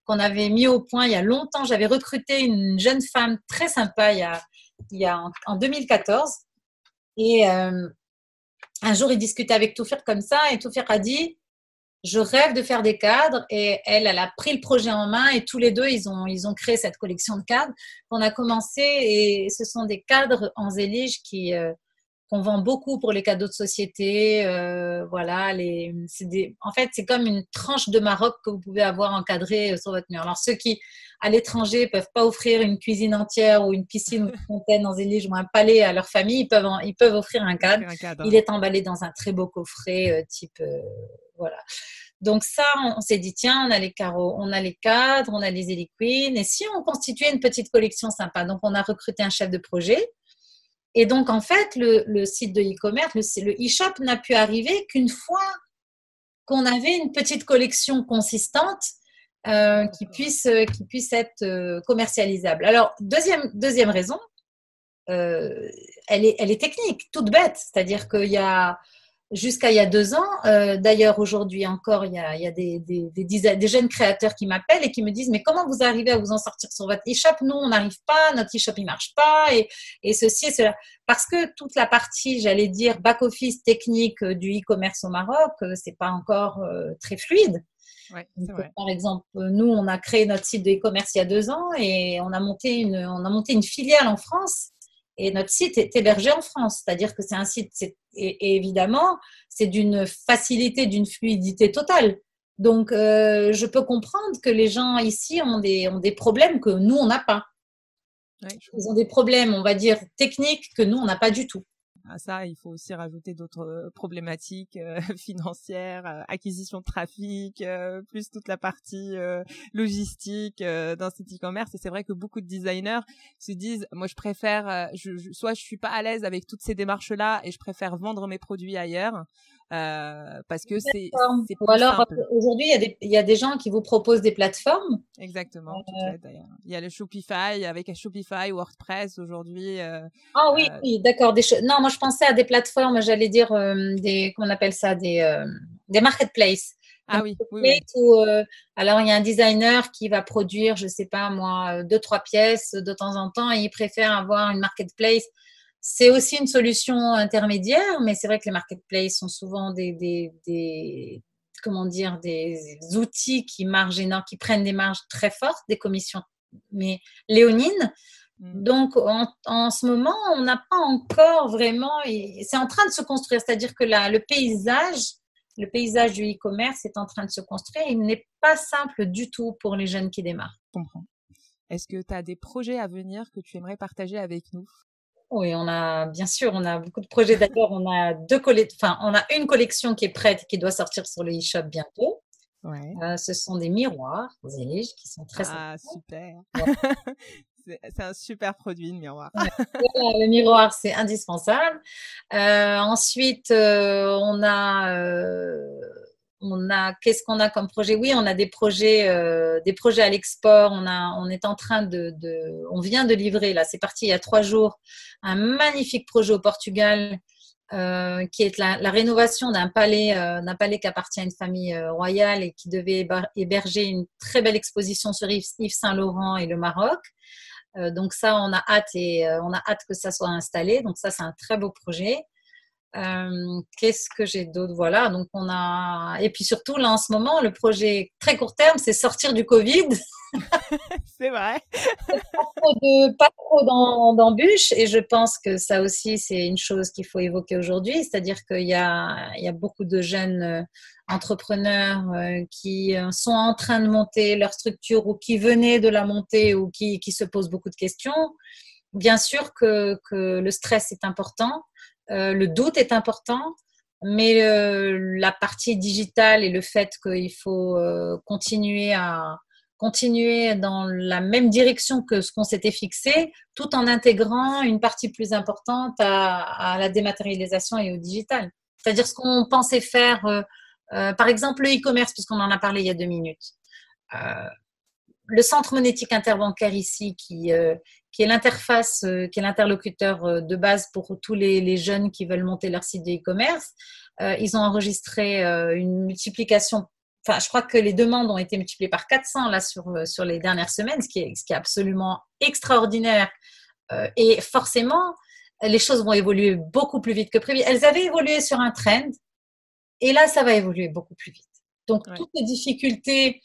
Speaker 2: qu'on avait mis au point il y a longtemps. J'avais recruté une jeune femme très sympa il y a, il y a en, 2014. Et euh, un jour, il discutait avec Toufir comme ça et Toufir a dit je rêve de faire des cadres et elle, elle a pris le projet en main et tous les deux, ils ont, ils ont créé cette collection de cadres qu'on a commencé et ce sont des cadres en zélige qui, euh, qu'on vend beaucoup pour les cadeaux de société. Euh, voilà, les, des, en fait, c'est comme une tranche de Maroc que vous pouvez avoir encadrée euh, sur votre mur. Alors, ceux qui, à l'étranger, peuvent pas offrir une cuisine entière ou une piscine ou une fontaine en zélige ou un palais à leur famille, ils peuvent, ils peuvent offrir un cadre. Il est emballé dans un très beau coffret type voilà. Donc ça, on, s'est dit, tiens, on a les carreaux, on a les cadres, on a les héliquines, et si on constituait une petite collection sympa? Donc on a recruté un chef de projet. Et donc en fait, le, site de e-commerce, le e-shop n'a pu arriver qu'une fois qu'on avait une petite collection consistante euh, qui, puisse, qui puisse être euh, commercialisable. Alors, deuxième, deuxième raison, elle, est, elle est technique, toute bête. C'est-à-dire qu'il y a jusqu'à il y a deux ans. Euh, d'ailleurs, aujourd'hui encore, il y a, il y a des, des, des, des, jeunes créateurs qui m'appellent et qui me disent, mais comment vous arrivez à vous en sortir sur votre e-shop? Nous, on n'arrive pas, notre e-shop, il marche pas, et, et ceci et cela. Parce que toute la partie, j'allais dire, back-office technique euh, du e-commerce au Maroc, euh, c'est pas encore très fluide.
Speaker 3: Ouais,
Speaker 2: par exemple, nous, on a créé notre site de e-commerce il y a deux ans et on a monté une, on a monté une filiale en France et notre site est hébergé en France, c'est-à-dire que c'est un site, et, évidemment, c'est d'une facilité, d'une fluidité totale. Donc, euh, je peux comprendre que les gens ici ont des, ont des problèmes que nous, on n'a pas. Ils ont des problèmes, on va dire, techniques que nous, on n'a pas du tout
Speaker 3: à ça, il faut aussi rajouter d'autres euh, problématiques euh, financières, euh, acquisition de trafic, plus toute la partie logistique d'un site e-commerce. Et c'est vrai que beaucoup de designers se disent, moi, je préfère, je, soit je suis pas à l'aise avec toutes ces démarches-là et je préfère vendre mes produits ailleurs, euh, parce que c'est
Speaker 2: ou alors aujourd'hui il y, y, a des gens qui vous proposent des plateformes.
Speaker 3: Exactement euh... il y a le Shopify avec un Shopify WordPress aujourd'hui euh,
Speaker 2: ah oui, euh, oui d'accord non moi je pensais à des plateformes j'allais dire euh, des comment on appelle ça des des marketplaces.
Speaker 3: Ah oui, oui,
Speaker 2: alors il y a un designer qui va produire, je sais pas moi, deux trois pièces de temps en temps et il préfère avoir une marketplace c'est aussi une solution intermédiaire, mais c'est vrai que les marketplaces sont souvent des, des, comment dire, des outils qui margent qui prennent des marges très fortes, des commissions, mais léonines. Mm. Donc, en, ce moment, on n'a pas encore vraiment. C'est en train de se construire, c'est-à-dire que là, le paysage, le paysage du e-commerce est en train de se construire. Il n'est pas simple du tout pour les jeunes qui démarrent.
Speaker 3: Est-ce que tu as des projets à venir que tu aimerais partager avec nous?
Speaker 2: Oui, on a bien sûr, on a beaucoup de projets. D'ailleurs, on a deux enfin, on a une collection qui est prête, qui doit sortir sur le e-shop bientôt.
Speaker 3: Ouais.
Speaker 2: Euh, ce sont des miroirs Zelig qui sont très
Speaker 3: ah super. c'est un super produit le miroir.
Speaker 2: le miroir c'est indispensable. Euh, ensuite, euh, on a on a qu'est-ce qu'on a comme projet? Oui, on a des projets, euh, des projets à l'export. On est en train de, on vient de livrer là, c'est parti il y a trois jours, un magnifique projet au Portugal euh, qui est la, rénovation d'un palais, euh, d'un palais qui appartient à une famille royale et qui devait héberger une très belle exposition sur Yves, Saint Laurent et le Maroc. Donc ça, on a hâte et on a hâte que ça soit installé. Donc ça, c'est un très beau projet. Euh, qu'est-ce que j'ai d'autre? Voilà, donc on a. Et puis surtout, là en ce moment, le projet très court terme, c'est sortir du Covid.
Speaker 3: c'est vrai.
Speaker 2: pas trop, d'embûches. Et je pense que ça aussi, c'est une chose qu'il faut évoquer aujourd'hui. C'est-à-dire qu'il y a, il y a beaucoup de jeunes euh, entrepreneurs euh, qui sont en train de monter leur structure ou qui venaient de la monter ou qui, qui se posent beaucoup de questions. Bien sûr que, que le stress est important. Euh, le doute est important, mais euh, la partie digitale et le fait qu'il faut euh, continuer à continuer dans la même direction que ce qu'on s'était fixé, tout en intégrant une partie plus importante à, la dématérialisation et au digital. C'est-à-dire ce qu'on pensait faire, par exemple le e-commerce, puisqu'on en a parlé il y a deux minutes. Le centre monétique interbancaire ici, qui, qui est l'interface, euh, qui est l'interlocuteur euh, de base pour tous les, jeunes qui veulent monter leur site de e-commerce. Euh, ils ont enregistré une multiplication. Enfin, je crois que les demandes ont été multipliées par 400 là sur, sur les dernières semaines, ce qui est, ce qui est absolument extraordinaire. et forcément, les choses vont évoluer beaucoup plus vite que prévu. Elles avaient évolué sur un trend, et là, ça va évoluer beaucoup plus vite. Donc, toutes les difficultés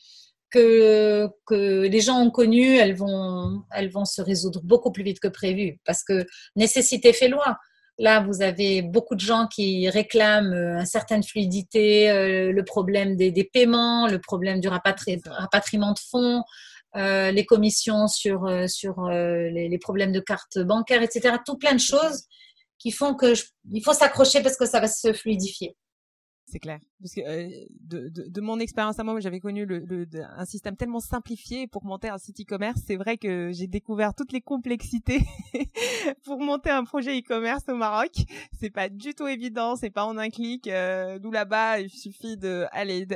Speaker 2: que, que les gens ont connues, elles vont, elles vont se résoudre beaucoup plus vite que prévu parce que nécessité fait loi. Là, vous avez beaucoup de gens qui réclament euh, une certaine fluidité, euh, le problème des, des, paiements, le problème du rapatriement de fonds, euh, les commissions sur, euh, sur les, les, problèmes de cartes bancaires, etc. Tout plein de choses qui font que il faut s'accrocher parce que ça va se fluidifier.
Speaker 3: C'est clair. Parce que euh, de, mon expérience à moi, j'avais connu un système tellement simplifié pour monter un site e-commerce. C'est vrai que j'ai découvert toutes les complexités pour monter un projet e-commerce au Maroc. C'est pas du tout évident, c'est pas en un clic. Euh, D'où là-bas, il suffit de aller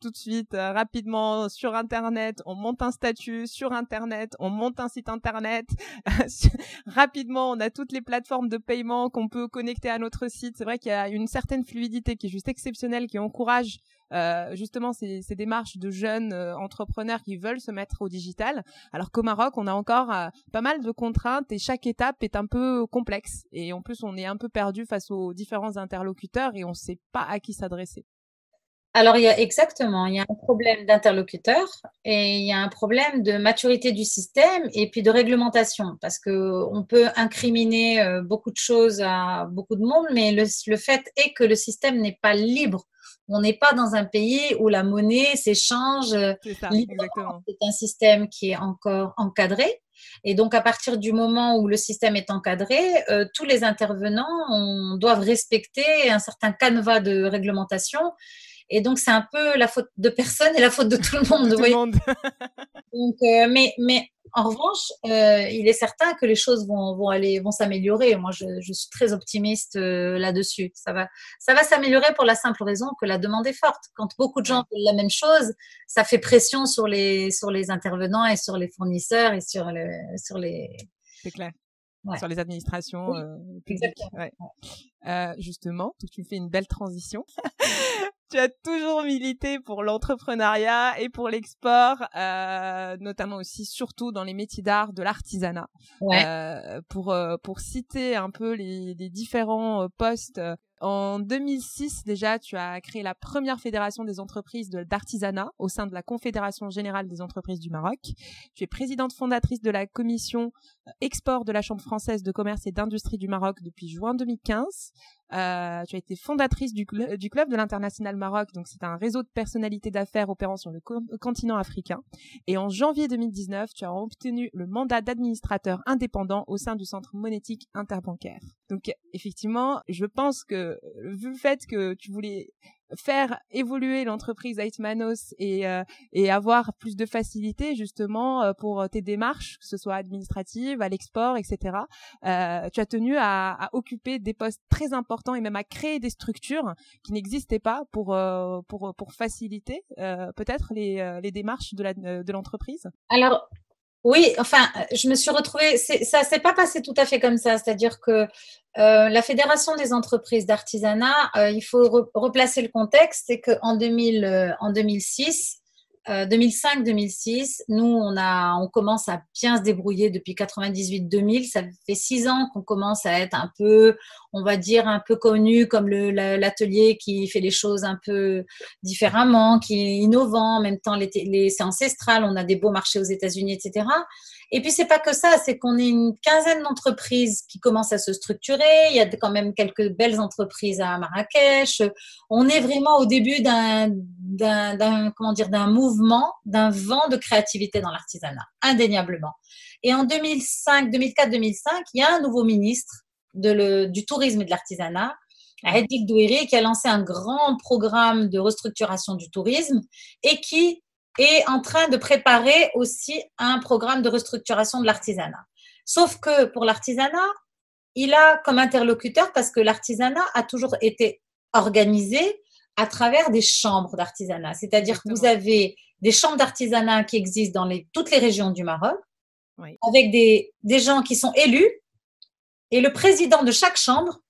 Speaker 3: tout de suite euh, rapidement sur internet, on monte un statut sur internet, on monte un site internet. rapidement, on a toutes les plateformes de paiement qu'on peut connecter à notre site. C'est vrai qu'il y a une certaine fluidité qui est juste exceptionnelle, qui encourage euh, justement ces, démarches de jeunes euh, entrepreneurs qui veulent se mettre au digital. Alors qu'au Maroc, on a encore euh, pas mal de contraintes et chaque étape est un peu complexe. Et en plus, on est un peu perdu face aux différents interlocuteurs et on ne sait pas à qui s'adresser.
Speaker 2: Alors, il y a exactement, il y a un problème d'interlocuteur et il y a un problème de maturité du système et puis de réglementation parce que on peut incriminer beaucoup de choses à beaucoup de monde, mais le fait est que le système n'est pas libre on n'est pas dans un pays où la monnaie s'échange C'est un système qui est encore encadré. Et donc, à partir du moment où le système est encadré, euh, tous les intervenants doivent respecter un certain canevas de réglementation. Et donc, c'est un peu la faute de personne et la faute de tout le monde. Tout le monde. donc, euh, mais, mais en revanche, euh, il est certain que les choses vont, vont aller, vont s'améliorer. Moi, je, je, suis très optimiste euh, là-dessus. Ça va, ça va s'améliorer pour la simple raison que la demande est forte. Quand beaucoup de gens veulent la même chose, ça fait pression sur les, sur les intervenants et sur les fournisseurs et sur, le, sur les.
Speaker 3: C'est clair. Ouais. Sur les administrations. Euh, exactement. Ouais. Euh, justement, tu fais une belle transition. tu as toujours milité pour l'entrepreneuriat et pour l'export, euh, notamment aussi surtout dans les métiers d'art, de l'artisanat. Ouais. Euh, pour euh, pour citer un peu les, les différents euh, postes en 2006, déjà, tu as créé la première fédération des entreprises d'artisanat au sein de la Confédération générale des entreprises du Maroc. Tu es présidente fondatrice de la commission export de la Chambre française de commerce et d'industrie du Maroc depuis juin 2015. Euh, tu as été fondatrice du, du club de l'international Maroc, donc c'est un réseau de personnalités d'affaires opérant sur le continent africain. Et en janvier 2019, tu as obtenu le mandat d'administrateur indépendant au sein du Centre monétique interbancaire. Donc effectivement, je pense que vu le fait que tu voulais faire évoluer l'entreprise Aitmanos et euh, et avoir plus de facilité justement euh, pour tes démarches, que ce soit administratives, à l'export, etc. Euh, tu as tenu à, à, occuper des postes très importants et même à créer des structures qui n'existaient pas pour euh, pour pour faciliter peut-être les les démarches de la de l'entreprise.
Speaker 2: Alors oui, enfin, je me suis retrouvée, ça s'est pas passé tout à fait comme ça, c'est-à-dire que euh, la Fédération des entreprises d'artisanat, euh, il faut replacer le contexte, c'est qu'en euh, en 2006, 2005-2006, euh, nous, on, a, on commence à bien se débrouiller depuis 98-2000. Ça fait six ans qu'on commence à être un peu, on va dire, un peu connu comme l'atelier qui fait les choses un peu différemment, qui est innovant. En même temps, les, les, c'est ancestral. On a des beaux marchés aux États-Unis, etc. Et puis, c'est pas que ça, c'est qu'on est une quinzaine d'entreprises qui commencent à se structurer. Il y a quand même quelques belles entreprises à Marrakech. On est vraiment au début d'un, d'un, comment dire, d'un mouvement, d'un vent de créativité dans l'artisanat, indéniablement. Et en 2005, 2004, 2005, il y a un nouveau ministre de le, du tourisme et de l'artisanat, Hedik Douiri, qui a lancé un grand programme de restructuration du tourisme et qui est en train de préparer aussi un programme de restructuration de l'artisanat. Sauf que pour l'artisanat, il a comme interlocuteur, parce que l'artisanat a toujours été organisé à travers des chambres d'artisanat. C'est-à-dire que vous avez des chambres d'artisanat qui existent dans les, toutes les régions du Maroc, avec des, des gens qui sont élus, et le président de chaque chambre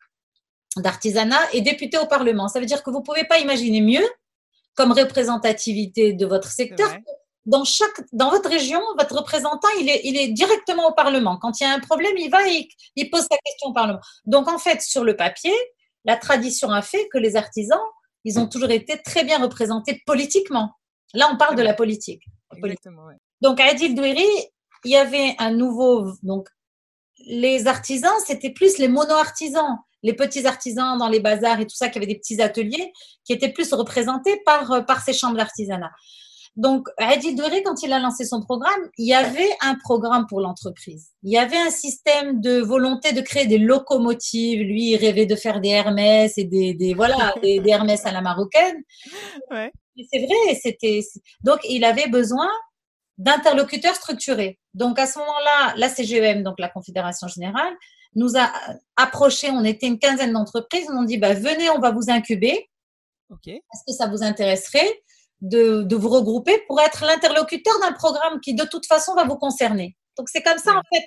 Speaker 2: d'artisanat est député au Parlement. Ça veut dire que vous ne pouvez pas imaginer mieux comme représentativité de votre secteur. Dans, chaque, dans votre région, votre représentant, il est, il est directement au Parlement. Quand il y a un problème, il va et il pose sa question au Parlement. Donc, en fait, sur le papier, la tradition a fait que les artisans, ils ont toujours été très bien représentés politiquement. Là, on parle de la politique. Donc, à Adil Douiri, il y avait un nouveau. Donc, les artisans, c'était plus les mono-artisans les petits artisans dans les bazars et tout ça, qui avaient des petits ateliers, qui étaient plus représentés par, euh, par ces chambres d'artisanat. Donc, Adil Doué, quand il a lancé son programme, il y avait un programme pour l'entreprise. Il y avait un système de volonté de créer des locomotives. Lui, il rêvait de faire des Hermès et des, des voilà, des, Hermès à la marocaine. Ouais. C'est vrai, c'était. Donc, il avait besoin d'interlocuteurs structurés. Donc, à ce moment-là, la CGEM, donc la Confédération Générale, nous a approché. On était une quinzaine d'entreprises. On a dit, bah, venez, on va vous incuber. Est-ce que ça vous intéresserait de, de vous regrouper pour être l'interlocuteur d'un programme qui, de toute façon, va vous concerner? Donc, c'est comme ça, en fait,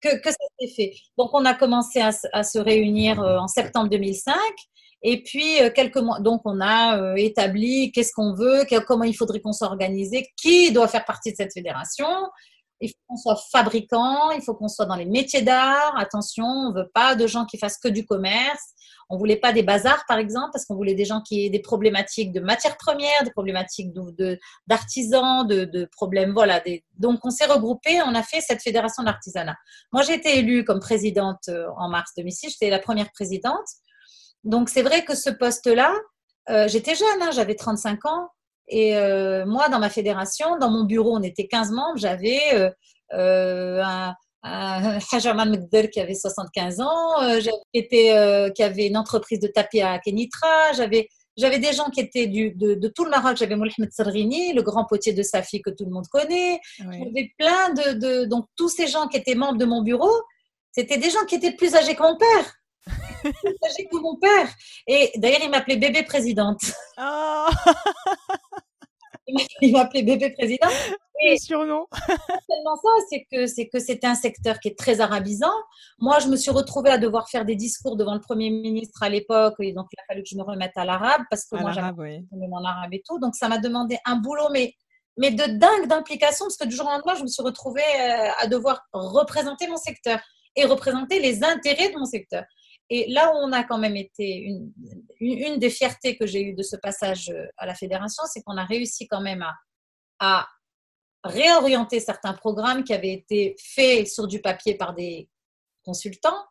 Speaker 2: que, que ça s'est fait. Donc, on a commencé à, à se réunir euh, en septembre 2005. Et puis, euh, quelques mois, donc on a euh, établi qu'est-ce qu'on veut, comment il faudrait qu'on s'organise, qui doit faire partie de cette fédération. Il faut qu'on soit fabricant, il faut qu'on soit dans les métiers d'art. Attention, on veut pas de gens qui fassent que du commerce. On voulait pas des bazars, par exemple, parce qu'on voulait des gens qui aient des problématiques de matières premières, des problématiques d'artisans, de, problèmes. Voilà. donc, on s'est regroupé, on a fait cette fédération de l'artisanat. Moi, j'ai été élue comme présidente euh, en mars 2006. J'étais la première présidente. Donc, c'est vrai que ce poste-là, euh, j'étais jeune, hein, j'avais 35 ans. Et euh, moi, dans ma fédération, dans mon bureau, on était 15 membres. J'avais euh, euh un, un Hajaman qui avait 75 ans, j'avais qui avait une entreprise de tapis à Kenitra, j'avais j'avais des gens qui étaient du, de, de tout le Maroc. J'avais Mohamed Sarrini, le grand potier de Safi que tout le monde connaît. J'avais plein de, de, Donc, tous ces gens qui étaient membres de mon bureau, c'était des gens qui étaient plus âgés que mon père. plus âgés que mon père. Et d'ailleurs, il m'appelait bébé présidente. Oh il m'appelait bébé président.
Speaker 3: Et surnom.
Speaker 2: Tellement ça, c'est que c'est que c'était un secteur qui est très arabisant. Moi, je me suis retrouvée à devoir faire des discours devant le premier ministre à l'époque, et donc il a fallu que je me remette à l'arabe parce que moi j'avais oui. en arabe et tout. Donc ça m'a demandé un boulot, mais mais de dingue d'implication parce que du jour au lendemain, je me suis retrouvée euh, à devoir représenter mon secteur et représenter les intérêts de mon secteur. Et là où on a quand même été, une, une des fiertés que j'ai eues de ce passage euh, à la fédération, c'est qu'on a réussi quand même à, à, réorienter certains programmes qui avaient été faits sur du papier par des consultants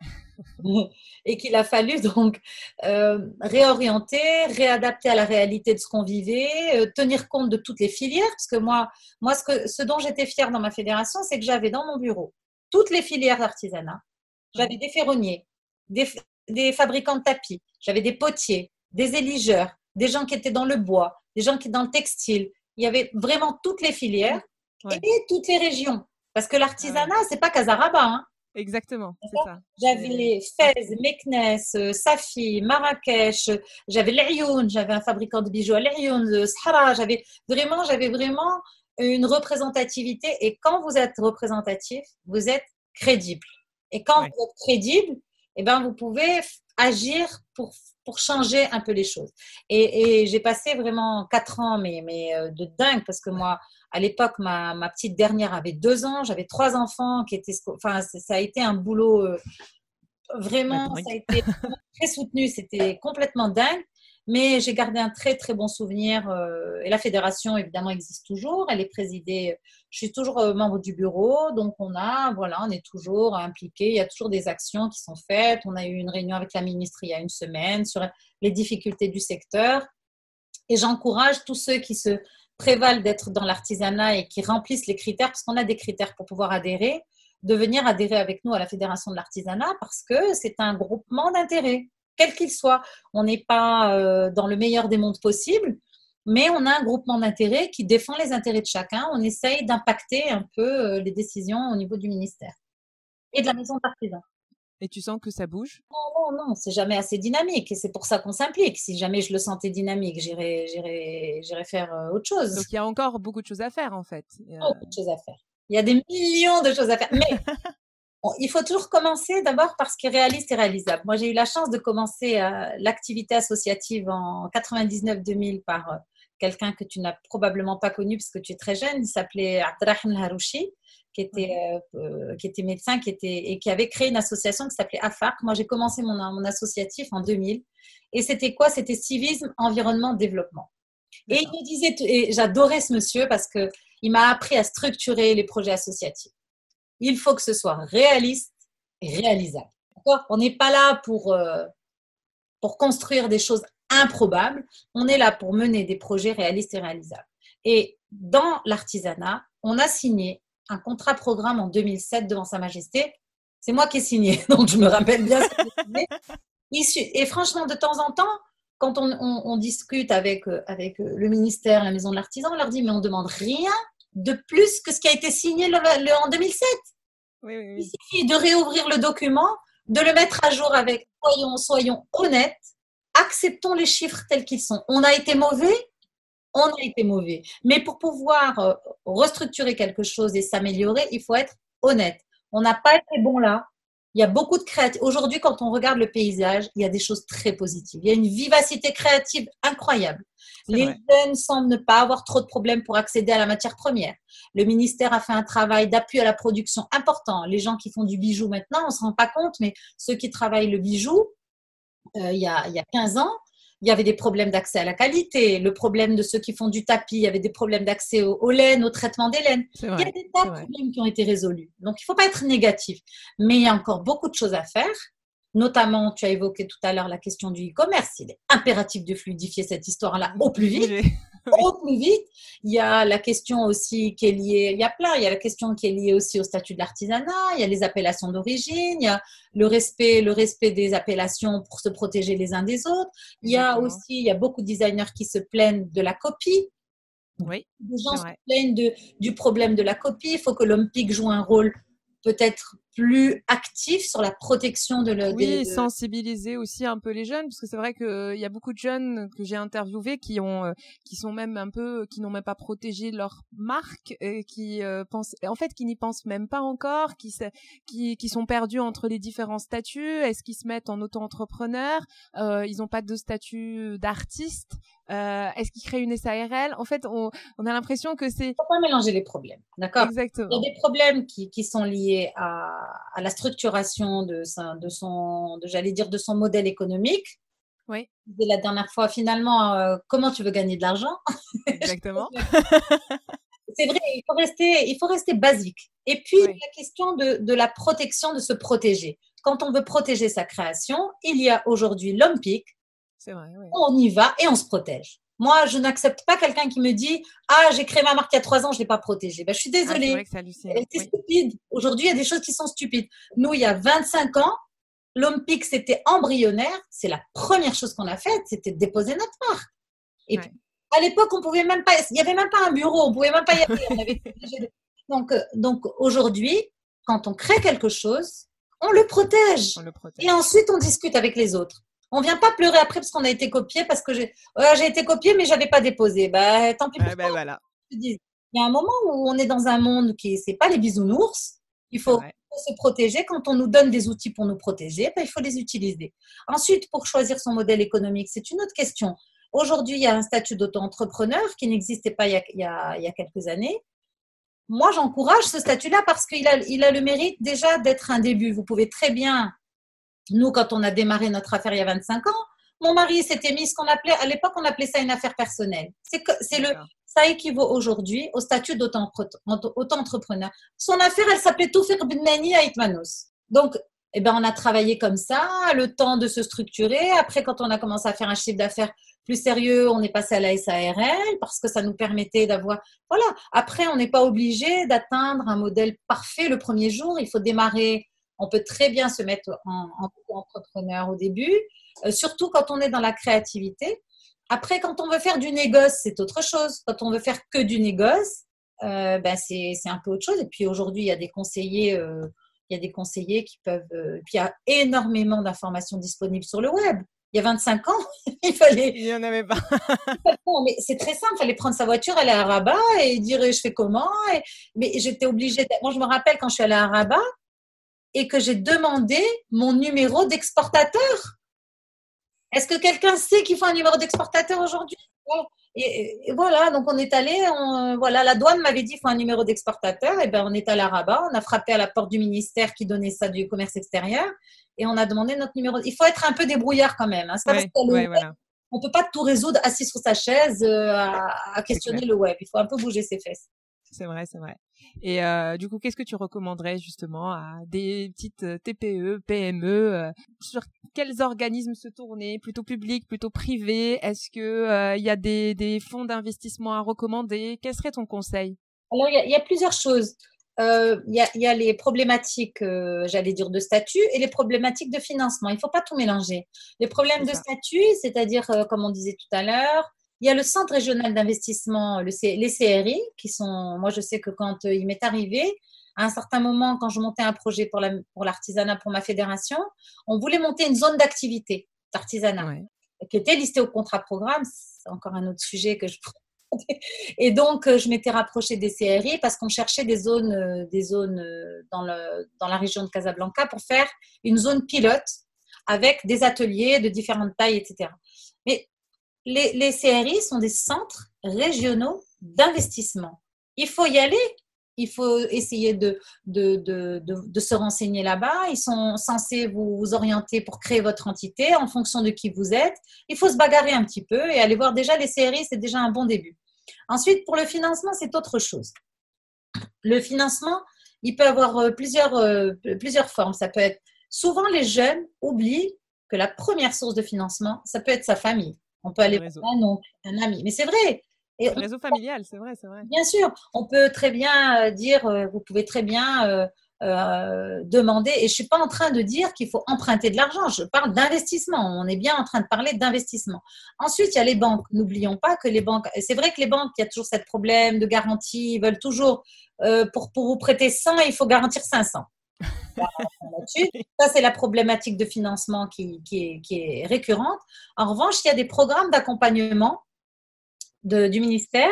Speaker 2: et qu'il a fallu donc euh, réorienter, réadapter à la réalité de ce qu'on vivait, euh, tenir compte de toutes les filières. Parce que moi, moi ce, que, ce dont j'étais fière dans ma fédération, c'est que j'avais dans mon bureau toutes les filières d'artisanat. J'avais des ferronniers, des, fabricants de tapis, j'avais des potiers, des éligeurs, des gens qui étaient dans le bois, des gens qui étaient dans le textile. Il y avait vraiment toutes les filières et toutes les régions. Parce que l'artisanat, c'est pas Casaraba. Hein.
Speaker 3: Exactement, c'est ça.
Speaker 2: J'avais Fès, Meknes, euh, Safi, Marrakech, j'avais l'Ayoun, j'avais un fabricant de bijoux à l'Ayoun, Sahara, j'avais vraiment, j'avais vraiment une représentativité. Et quand vous êtes représentatif, vous êtes crédible. Et quand vous êtes crédible, eh ben, vous pouvez agir pour, pour changer un peu les choses. Et, et j'ai passé vraiment quatre ans, mais, mais euh, de dingue, parce que moi, à l'époque, ma, ma, petite dernière avait deux ans, j'avais trois enfants qui étaient. Enfin, ça a été un boulot euh, vraiment, ça a été très soutenu, c'était complètement dingue. Mais j'ai gardé un très très bon souvenir. Euh, et la fédération évidemment existe toujours. Elle est présidée. Je suis toujours euh, membre du bureau, donc on a voilà, on est toujours impliqué. Il y a toujours des actions qui sont faites. On a eu une réunion avec la ministre il y a une semaine sur les difficultés du secteur. Et j'encourage tous ceux qui se prévalent d'être dans l'artisanat et qui remplissent les critères, parce qu'on a des critères pour pouvoir adhérer, de venir adhérer avec nous à la fédération de l'artisanat parce que c'est un groupement d'intérêts quel qu'il soit. On n'est pas euh, dans le meilleur des mondes possibles, mais on a un groupement d'intérêts qui défend les intérêts de chacun. On essaye d'impacter un peu euh, les décisions au niveau du ministère et de la maison d'artisan.
Speaker 3: Et tu sens que ça bouge?
Speaker 2: Non, non, non, c'est jamais assez dynamique et c'est pour ça qu'on s'implique. Si jamais je le sentais dynamique, j'irais, j'irais, faire euh, autre chose.
Speaker 3: Donc il y a encore beaucoup de choses à faire en fait.
Speaker 2: Beaucoup de choses à faire. Il y a des millions de choses à faire. Mais il faut toujours commencer d'abord par ce qui est réaliste et réalisable. Moi, j'ai eu la chance de commencer euh, l'activité associative en 99-2000 par euh, quelqu'un que tu n'as probablement pas connu parce que tu es très jeune. Il s'appelait Abdrahim Harouchi, qui était, euh, qui était médecin qui était, et qui avait créé une association qui s'appelait AFAC. Moi, j'ai commencé mon, mon associatif en 2000. Et c'était quoi? C'était civisme, environnement, développement. Et il me disait, et j'adorais ce monsieur parce qu'il m'a appris à structurer les projets associatifs il faut que ce soit réaliste et réalisable. On n'est pas là pour, euh, pour construire des choses improbables, on est là pour mener des projets réalistes et réalisables. Et dans l'artisanat, on a signé un contrat programme en 2007 devant Sa Majesté. C'est moi qui ai signé, donc je me rappelle bien Et franchement, de temps en temps, quand on, discute avec, euh, avec euh, le ministère, la maison de l'artisan, on leur dit, mais on ne demande rien de plus que ce qui a été signé en 2007. Il suffit de réouvrir le document, de le mettre à jour avec, soyons, soyons honnêtes, acceptons les chiffres tels qu'ils sont. On a été mauvais, on a été mauvais. Mais pour pouvoir euh, restructurer quelque chose et s'améliorer, il faut être honnête. On n'a pas été bon là. Il y a beaucoup de créativité. Aujourd'hui, quand on regarde le paysage, il y a des choses très positives. Il y a une vivacité créative incroyable. Les jeunes semblent ne pas avoir trop de problèmes pour accéder à la matière première. Le ministère a fait un travail d'appui à la production important. Les gens qui font du bijou maintenant, on ne se rend pas compte, mais ceux qui travaillent le bijou, euh, il, y a, il y a 15 ans, il y avait des problèmes d'accès à la qualité, le problème de ceux qui font du tapis, il y avait des problèmes d'accès au, laine, au traitement des laines. Il y a des tas de problèmes qui ont été résolus. Donc, il ne faut pas être négatif. Mais il y a encore beaucoup de choses à faire. Notamment, tu as évoqué tout à l'heure la question du e-commerce. Il est impératif de fluidifier cette histoire-là au plus vite. Au plus vite. Il y a la question aussi qui est liée, il y a plein, il y a la question qui est liée aussi au statut de l'artisanat, il y a les appellations d'origine, il y a le respect, le respect des appellations pour se protéger les uns des autres. Il y a aussi, il y a beaucoup de designers qui se plaignent de la copie.
Speaker 3: Oui.
Speaker 2: Les gens se plaignent de, du problème de la copie. Il faut que l'Olympique joue un rôle peut-être plus actif sur la protection de le.
Speaker 3: Oui, sensibiliser aussi un peu les jeunes, parce que c'est vrai qu'il euh, y a beaucoup de jeunes que j'ai interviewés qui ont, euh, qui sont même un peu, qui n'ont même pas protégé leur marque, et qui euh, pensent, en fait, qui n'y pensent même pas encore, qui, qui, qui sont perdus entre les différents statuts. Est-ce qu'ils se mettent en auto-entrepreneur? Ils n'ont pas de statut d'artiste. Est-ce qu'ils créent une SARL En fait, on, on a l'impression que c'est.
Speaker 2: Faut pas mélanger les problèmes, d'accord?
Speaker 3: Exactement.
Speaker 2: Il y a des problèmes qui, qui sont liés à à, la structuration de, de son, de, j'allais dire, de son modèle économique.
Speaker 3: Oui.
Speaker 2: De la dernière fois, finalement, euh, comment tu veux gagner de l'argent?
Speaker 3: Exactement.
Speaker 2: C'est vrai, il faut rester, il faut rester basique. Et puis, la question de, de, la protection, de se protéger. Quand on veut protéger sa création, il y a aujourd'hui l'homme pic.
Speaker 3: Vrai, oui.
Speaker 2: On y va et on se protège. Moi, je n'accepte pas quelqu'un qui me dit Ah, j'ai créé ma marque il y a trois ans, je ne l'ai pas protégée. Ben, je suis ah, désolée. c'est stupide. Aujourd'hui, il y a des choses qui sont stupides. Nous, il y a 25 ans, l'Olympique, c'était embryonnaire. C'est la première chose qu'on a faite, c'était de déposer notre marque. Et à l'époque, on pouvait même pas, il n'y avait même pas un bureau, on pouvait même pas y aller. Donc, euh, donc aujourd'hui, quand on crée quelque chose, on le, protège.
Speaker 3: on le protège.
Speaker 2: Et ensuite, on discute avec les autres. On vient pas pleurer après parce qu'on a été copié, parce que j'ai été copié, mais j'avais pas déposé. Bah, tant pis.
Speaker 3: Ben voilà.
Speaker 2: Il y a un moment où on est dans un monde qui c'est pas les bisounours. Il faut se protéger. Quand on nous donne des outils pour nous protéger, ben, il faut les utiliser. Ensuite, pour choisir son modèle économique, c'est une autre question. Aujourd'hui, il y a un statut d'auto-entrepreneur qui n'existait pas il y, a, il y, a, quelques années. Moi, j'encourage ce statut-là parce qu'il a, il a le mérite déjà d'être un début. Vous pouvez très bien nous, quand on a démarré notre affaire il y a 25 ans, mon mari s'était mis ce qu'on appelait, à l'époque, on appelait ça une affaire personnelle. C'est c'est le, ça équivaut aujourd'hui au statut d'auto-entrepreneur. Son affaire, elle s'appelait Toufir Bnani à Itmanos. Donc, eh ben, on a travaillé comme ça, le temps de se structurer. Après, quand on a commencé à faire un chiffre d'affaires plus sérieux, on est passé à la SARL parce que ça nous permettait d'avoir. Voilà. Après, on n'est pas obligé d'atteindre un modèle parfait le premier jour. Il faut démarrer on peut très bien se mettre en, entrepreneur au début, euh, surtout quand on est dans la créativité. Après, quand on veut faire du négoce, c'est autre chose. Quand on veut faire que du négoce, euh, ben c'est un peu autre chose. Et puis aujourd'hui, il y a des conseillers, euh, il y a des conseillers qui peuvent. puis il y a énormément d'informations disponibles sur le web. Il y a 25 ans, il fallait.
Speaker 3: Il n'y en avait pas.
Speaker 2: mais c'est très simple. Il fallait prendre sa voiture, aller à Rabat et dire je fais comment? Mais j'étais obligée. Moi, je me rappelle quand je suis allée à Rabat, et que j'ai demandé mon numéro d'exportateur. Est-ce que quelqu'un sait qu'il faut un numéro d'exportateur aujourd'hui? Et, voilà, donc on est allé, voilà, la douane m'avait dit qu'il faut un numéro d'exportateur, et ben on est allé à Rabat, on a frappé à la porte du ministère qui donnait ça du commerce extérieur, et on a demandé notre numéro. Il faut être un peu débrouillard quand même. Hein. On peut pas tout résoudre assis sur sa chaise euh, à questionner le web. Il faut un peu bouger ses fesses.
Speaker 3: C'est vrai, c'est vrai. Et euh, du coup, qu'est-ce que tu recommanderais justement à des petites euh, TPE, PME euh, sur quels organismes se tourner? Plutôt public, plutôt privé? Est-ce que il y a des, des fonds d'investissement à recommander? Quel serait ton conseil?
Speaker 2: Alors, il y, a plusieurs choses. Il y, y, a les problématiques, j'allais dire, de statut et les problématiques de financement. Il ne faut pas tout mélanger. Les problèmes de statut, c'est-à-dire, comme on disait tout à l'heure, il y a le Centre régional d'investissement, le les CRI, qui sont, moi je sais que quand il m'est arrivé, à un certain moment, quand je montais un projet pour l'artisanat, pour, pour, ma fédération, on voulait monter une zone d'activité d'artisanat qui était listée au contrat programme. C'est encore un autre sujet que je et donc, je m'étais rapprochée des CRI parce qu'on cherchait des zones, euh, des zones euh, dans, le, dans la région de Casablanca pour faire une zone pilote avec des ateliers de différentes tailles, etc. Les, les CRI sont des centres régionaux d'investissement. Il faut y aller il faut essayer de, se renseigner là-bas. Ils sont censés vous, orienter pour créer votre entité en fonction de qui vous êtes. Il faut se bagarrer un petit peu et aller voir déjà les séries, c'est déjà un bon début. Ensuite, pour le financement, c'est autre chose. Le financement, il peut avoir euh, plusieurs, euh, plusieurs formes. Ça peut être souvent les jeunes oublient que la première source de financement, ça peut être sa famille. On peut aller voir un oncle, un ami. Mais c'est vrai,
Speaker 3: et réseau familial, c'est vrai, c'est vrai.
Speaker 2: Bien sûr, on peut très bien euh, dire, euh, vous pouvez très bien euh, demander, et je ne suis pas en train de dire qu'il faut emprunter de l'argent, je parle d'investissement, on est bien en train de parler d'investissement. Ensuite, il y a les banques, n'oublions pas que les banques, c'est vrai que les banques, il y a toujours ce problème de garantie, ils veulent toujours, pour, pour vous prêter 100, il faut garantir 500. Ça, c'est la problématique de financement qui, est, récurrente. En revanche, il y a des programmes d'accompagnement du ministère.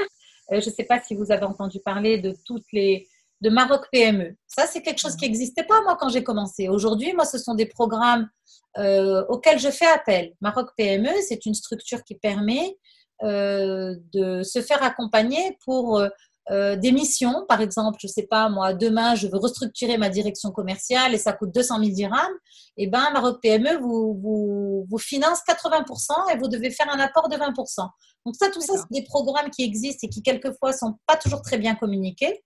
Speaker 2: Euh, je ne sais pas si vous avez entendu parler de toutes les de Maroc PME. Ça, c'est quelque chose qui n'existait pas moi quand j'ai commencé. Aujourd'hui, moi, ce sont des programmes euh, auxquels je fais appel. Maroc PME, c'est une structure qui permet euh, de se faire accompagner pour des missions, par exemple, je ne sais pas, moi, demain, je veux restructurer ma direction commerciale et ça coûte 200 000 dirhams, et eh ben Maroc PME vous, vous, vous finance 80% et vous devez faire un apport de 20%. Donc ça, tout ça, c'est des programmes qui existent et qui quelquefois sont pas toujours très bien communiqués.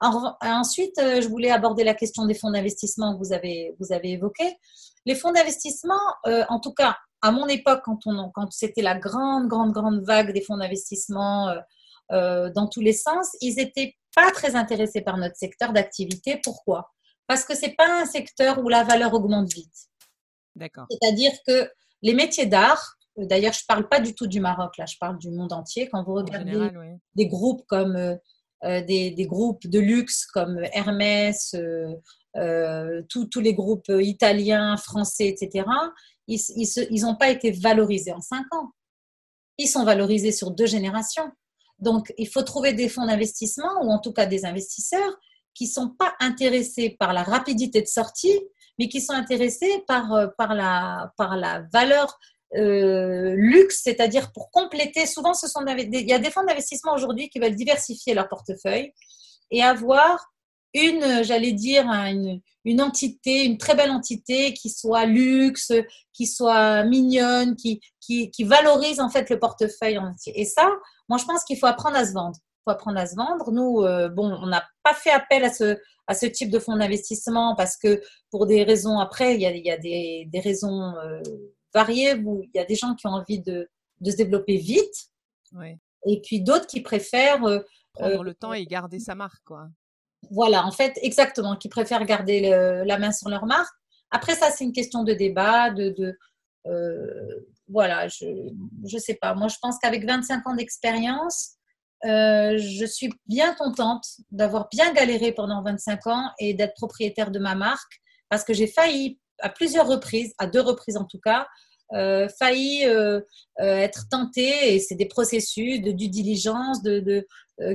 Speaker 2: ensuite, euh, je voulais aborder la question des fonds d'investissement que vous avez, vous avez évoqué. Les fonds d'investissement, euh, en tout cas, à mon époque, quand, on, quand c'était la grande, grande, grande vague des fonds d'investissement euh, dans tous les sens, ils n'étaient pas très intéressés par notre secteur d'activité. Pourquoi? Parce que ce n'est pas un secteur où la valeur augmente vite.
Speaker 3: D'accord.
Speaker 2: C'est-à-dire que les métiers d'art, euh, d'ailleurs, je ne parle pas du tout du Maroc, là, je parle du monde entier. Quand vous regardez des groupes comme euh, des, des, groupes de luxe comme Hermès, tous les groupes italiens, français, etc., ils n'ont pas été valorisés en cinq ans. Ils sont valorisés sur deux générations. Donc, il faut trouver des fonds d'investissement ou en tout cas des investisseurs qui ne sont pas intéressés par la rapidité de sortie, mais qui sont intéressés par, euh, par, la, par la valeur euh, luxe, c'est-à-dire pour compléter. Souvent, ce sont il y a des fonds d'investissement aujourd'hui qui veulent diversifier leur portefeuille et avoir une, j'allais dire, une, une, entité, une très belle entité qui soit luxe, qui soit mignonne, qui, qui, qui valorise en fait le portefeuille entier. Et ça, moi, je pense qu'il faut apprendre à se vendre. Il faut apprendre à se vendre. Nous, euh, bon, on n'a pas fait appel à ce, à ce type de fonds d'investissement parce que pour des raisons, après, il y a, il y a des, des, raisons euh, variées où il y a des gens qui ont envie de, de se développer vite. Et puis d'autres qui préfèrent
Speaker 3: euh, prendre le temps et garder sa marque, quoi.
Speaker 2: Voilà, en fait, exactement, qui préfèrent garder la main sur leur marque. Après, ça, c'est une question de débat, de, de voilà, je ne sais pas. Moi, je pense qu'avec 25 ans d'expérience, euh, je suis bien contente d'avoir bien galéré pendant 25 ans et d'être propriétaire de ma marque parce que j'ai failli à plusieurs reprises, à deux reprises en tout cas, euh, failli euh, être tentée et c'est des processus de due diligence de,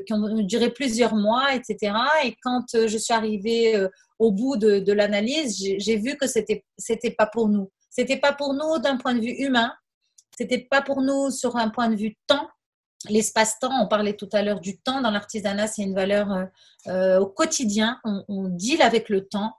Speaker 2: qui ont duré plusieurs mois, etc. Et quand je suis arrivée au bout de, l'analyse, j'ai vu que c'était c'était pas pour nous. C'était pas pour nous d'un point de vue humain. C'était pas pour nous sur un point de vue temps. L'espace-temps, on parlait tout à l'heure du temps dans l'artisanat, c'est une valeur euh, euh, au quotidien. On, deal avec le temps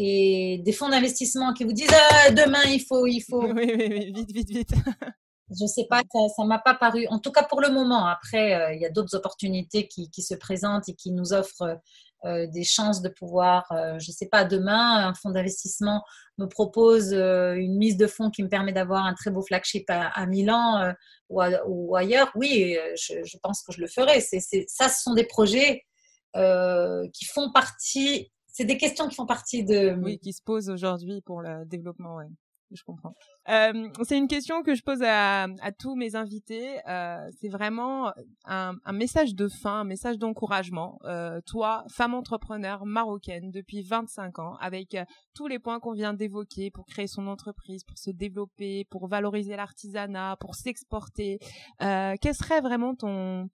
Speaker 2: et des fonds d'investissement qui vous disent ah, demain il faut, il faut.
Speaker 3: Oui, oui, oui, vite, vite, vite.
Speaker 2: Je sais pas, ça ne m'a pas paru. En tout cas pour le moment. Après, euh, il y a d'autres opportunités qui, qui, se présentent et qui nous offrent des chances de pouvoir, je ne sais pas, demain, un fonds d'investissement me propose une mise de fonds qui me permet d'avoir un très beau flagship à, Milan ou, ailleurs, oui, je, pense que je le ferai. C'est, ça, ce sont des projets qui font partie, c'est des questions qui font partie de...
Speaker 3: Oui, qui se posent aujourd'hui pour le développement, oui je comprends. Euh, c'est une question que je pose à, tous mes invités. Euh, c'est vraiment un, message de fin, un message d'encouragement. Euh, toi, femme entrepreneur marocaine depuis 25 ans, avec euh, tous les points qu'on vient d'évoquer pour créer son entreprise, pour se développer, pour valoriser l'artisanat, pour s'exporter, euh, quel serait vraiment ton,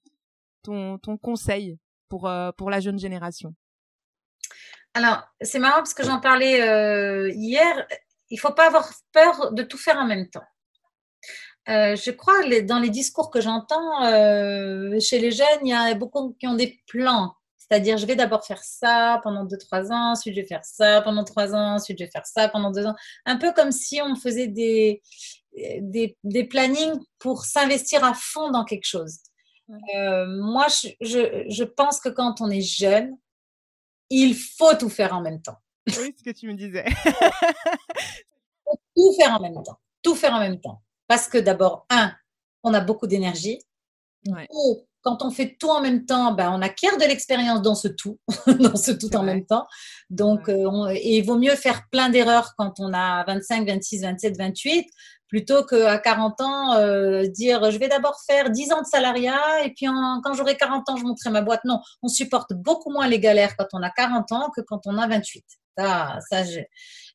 Speaker 3: ton, ton conseil pour, euh, pour la jeune génération?
Speaker 2: Alors, c'est marrant parce que j'en parlais euh, hier il ne faut pas avoir peur de tout faire en même temps. Euh, je crois les, dans les discours que j'entends euh, chez les jeunes, il y a beaucoup qui ont des plans. C'est-à-dire, je vais d'abord faire ça pendant 2-3 ans, ensuite je vais faire ça pendant 3 ans, ensuite je vais faire ça pendant 2 ans. Un peu comme si on faisait des, des, des plannings pour s'investir à fond dans quelque chose. Euh, moi, je, je, je pense que quand on est jeune, il faut tout faire en même temps.
Speaker 3: Oui, ce que tu me disais.
Speaker 2: tout faire en même temps. Tout faire en même temps. Parce que d'abord, un, on a beaucoup d'énergie. Ouais. quand on fait tout en même temps, ben, on acquiert de l'expérience dans ce tout, dans ce tout en même temps. Donc, euh, et il vaut mieux faire plein d'erreurs quand on a 25, 26, 27, 28, plutôt qu'à 40 ans, euh, dire je vais d'abord faire 10 ans de salariat et puis quand j'aurai 40 ans, je monterai ma boîte. Non, on supporte beaucoup moins les galères quand on a 40 ans que quand on a 28. Ça, ça,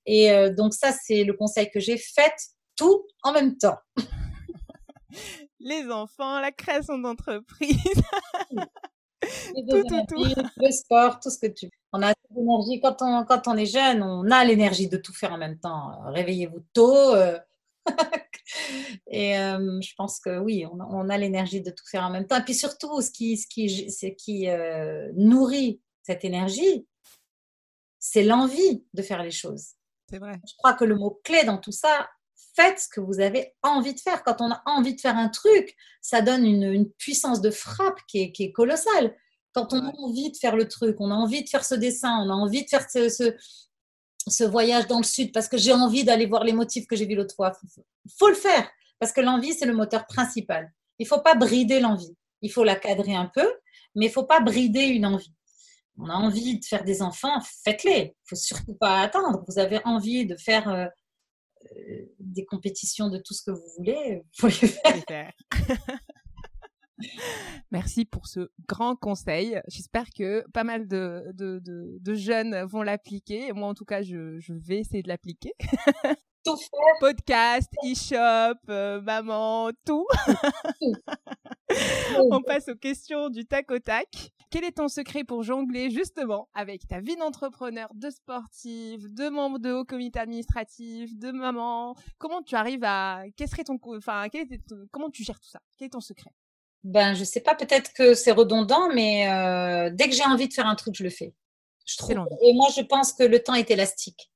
Speaker 2: Et euh, donc ça, c'est le conseil que j'ai. fait tout en même temps.
Speaker 3: Les enfants, la création d'entreprise.
Speaker 2: tout, tout, tout. Le sport, tout ce que tu veux. On a l'énergie. Quand on, quand on est jeune, on a l'énergie de tout faire en même temps. Réveillez-vous tôt. Euh. Et euh, je pense que oui, on, a l'énergie de tout faire en même temps. Et puis surtout, ce qui, ce qui, ce qui nourrit cette énergie, c'est l'envie de faire les choses.
Speaker 3: C'est vrai.
Speaker 2: Je crois que le mot clé dans tout ça, faites ce que vous avez envie de faire. Quand on a envie de faire un truc, ça donne une, puissance de frappe qui est, colossale. Quand on a envie de faire le truc, on a envie de faire ce dessin, on a envie de faire ce, ce, voyage dans le sud parce que j'ai envie d'aller voir les motifs que j'ai vus l'autre fois. Il faut le faire parce que l'envie, c'est le moteur principal. Il faut pas brider l'envie. Il faut la cadrer un peu, mais il faut pas brider une envie on a envie de faire des enfants, faites-les. Il faut surtout pas attendre. Vous avez envie de faire euh, euh, des compétitions de tout ce que vous voulez, faut les faire.
Speaker 3: Merci pour ce grand conseil. J'espère que pas mal de, de, jeunes vont l'appliquer. Moi, en tout cas, je, vais essayer de l'appliquer.
Speaker 2: Tout faire.
Speaker 3: Podcast, e-shop, euh, maman, tout. On passe aux questions du tac au tac. Quel est ton secret pour jongler justement avec ta vie d'entrepreneur, de sportive, de membre de haut comité administratif, de maman? Comment tu arrives à quel serait ton enfin comment tu gères tout ça? Quel est ton secret?
Speaker 2: Ben je sais pas, peut-être que c'est redondant, mais euh, dès que j'ai envie de faire un truc, je le fais. Je trouve. Et moi, je pense que le temps est élastique.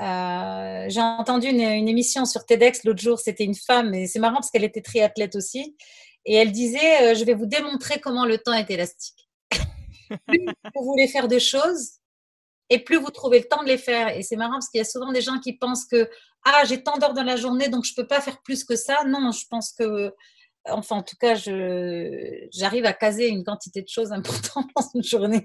Speaker 2: Euh, j'ai entendu une, une, émission sur TEDx l'autre jour, c'était une femme, et c'est marrant parce qu'elle était triathlète aussi. Et elle disait, euh, je vais vous démontrer comment le temps est élastique. plus vous voulez faire des choses, et plus vous trouvez le temps de les faire. Et c'est marrant parce qu'il y a souvent des gens qui pensent que ah j'ai tant d'heures dans la journée donc je peux pas faire plus que ça. Non, je pense que enfin en tout cas je j'arrive à caser une quantité de choses importantes dans une journée.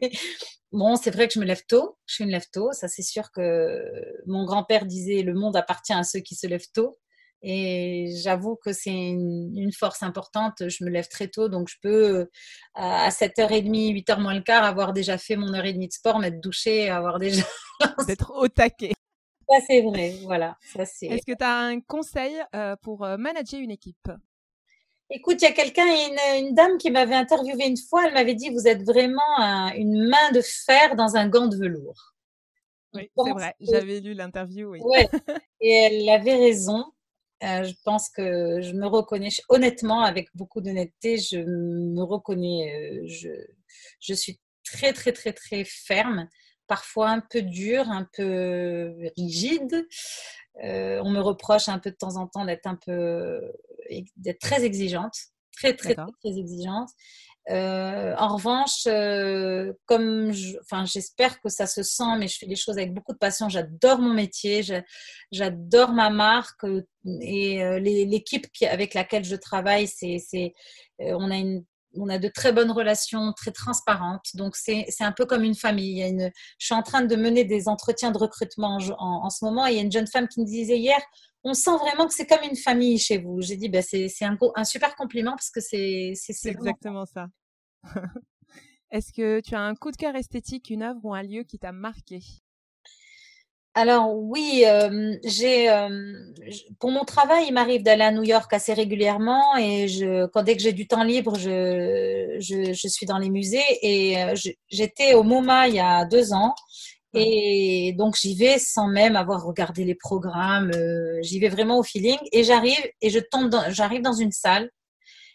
Speaker 2: Bon, c'est vrai que je me lève tôt, je suis une lève tôt, ça c'est sûr que mon grand-père disait le monde appartient à ceux qui se lèvent tôt. Et j'avoue que c'est une, force importante. Je me lève très tôt, donc je peux à 7h30, 8h moins le quart avoir déjà fait mon heure et demie de sport, m'être douché, avoir déjà...
Speaker 3: D'être au taquet.
Speaker 2: Ça, c'est vrai, voilà.
Speaker 3: Est-ce que tu as un conseil euh, pour euh, manager une équipe?
Speaker 2: Écoute, il y a quelqu'un, une, une, dame qui m'avait interviewé une fois, elle m'avait dit, vous êtes vraiment une main de fer dans un gant de velours.
Speaker 3: Oui, c'est vrai, j'avais lu l'interview, oui.
Speaker 2: Ouais. Et elle avait raison. Euh, je pense que je me reconnais, honnêtement, avec beaucoup d'honnêteté, je me reconnais, euh, je, je, suis très, très, très, très ferme, parfois un peu dure, un peu rigide. Euh, on me reproche un peu de temps en temps d'être un peu, d'être très exigeante, très, très, très, très exigeante. en revanche, comme enfin, j'espère que ça se sent, mais je fais les choses avec beaucoup de passion. J'adore mon métier, j'adore ma marque et l'équipe avec laquelle je travaille, c'est, on a une on a de très bonnes relations, très transparentes. Donc, c'est un peu comme une famille. je suis en train de mener des entretiens de recrutement en, ce moment. Et il y a une jeune femme qui me disait hier, on sent vraiment que c'est comme une famille chez vous. J'ai dit, bah, c'est un, un, super compliment parce que c'est
Speaker 3: exactement ça. Est-ce que tu as un coup de cœur esthétique, une œuvre ou un lieu qui t'a marqué?
Speaker 2: Alors oui, euh, j'ai euh, pour mon travail, il m'arrive d'aller à New York assez régulièrement et je, quand dès que j'ai du temps libre, je, je, suis dans les musées et euh, j'étais au MoMA il y a deux ans et donc j'y vais sans même avoir regardé les programmes, j'y vais vraiment au feeling et j'arrive et je tombe j'arrive dans une salle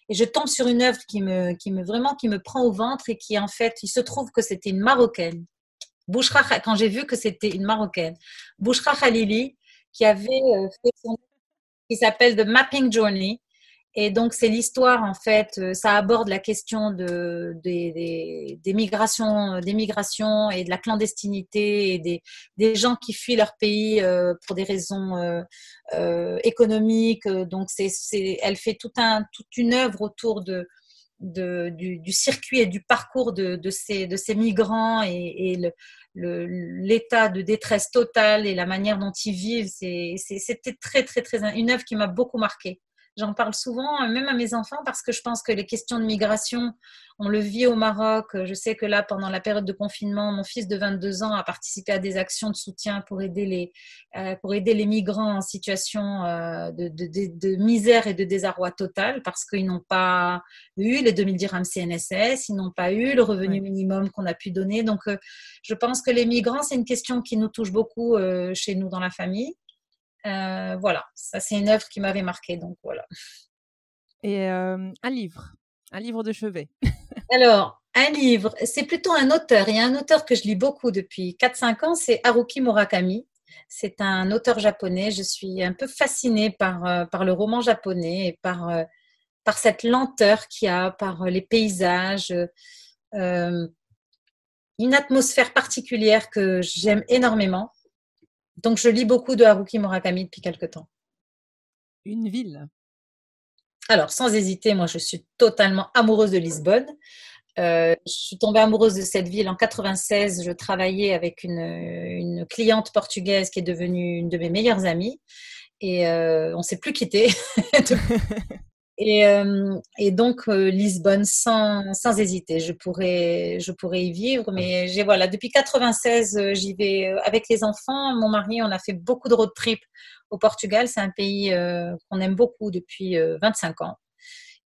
Speaker 2: et je tombe sur une œuvre qui me qui me vraiment qui me prend au ventre et qui en fait, il se trouve que c'était une marocaine Bouchra, quand j'ai vu que c'était une Marocaine, Bouchra Khalili, qui avait euh, fait son qui s'appelle The Mapping Journey. Et donc, c'est l'histoire, en fait, euh, ça aborde la question de, des, migrations, des migrations et de la clandestinité et des, des gens qui fuient leur pays euh, pour des raisons économiques. Donc, c'est, elle fait tout un, toute une œuvre autour de, de du, circuit et du parcours de, de, ces, de ces migrants et, l'état de détresse totale et la manière dont ils vivent, c'était très, très, très, une œuvre qui m'a beaucoup marquée. J'en parle souvent, même à mes enfants, parce que je pense que les questions de migration, on le vit au Maroc. Je sais que là, pendant la période de confinement, mon fils de 22 ans a participé à des actions de soutien pour aider les, euh, pour aider les migrants en situation euh, de, de, de, misère et de désarroi total, parce qu'ils n'ont pas eu les 2000 dirhams CNSS, ils n'ont pas eu le revenu minimum qu'on a pu donner. Donc, euh, je pense que les migrants, c'est une question qui nous touche beaucoup chez nous dans la famille. Euh, voilà, ça c'est une œuvre qui m'avait marqué, donc voilà.
Speaker 3: Et euh, un livre, un livre de chevet.
Speaker 2: Alors, un livre, c'est plutôt un auteur. Il y a un auteur que je lis beaucoup depuis 4-5 ans, c'est Haruki Murakami. C'est un auteur japonais. Je suis un peu fascinée par, euh, par le roman japonais et par, par cette lenteur qu'il y a, par les paysages, une atmosphère particulière que j'aime énormément. Donc, je lis beaucoup de Haruki Murakami depuis quelque temps.
Speaker 3: Une ville
Speaker 2: Alors, sans hésiter, moi, je suis totalement amoureuse de Lisbonne. Euh, je suis tombée amoureuse de cette ville en 96. Je travaillais avec une, cliente portugaise qui est devenue une de mes meilleures amies. Et euh, on ne s'est plus quitté. Euh, et, donc, euh, Lisbonne, sans, sans, hésiter, je pourrais, je pourrais y vivre. Mais j'ai, voilà, depuis 96, euh, j'y vais avec les enfants. Mon mari, on a fait beaucoup de road trip au Portugal. C'est un pays qu'on aime beaucoup depuis 25 ans.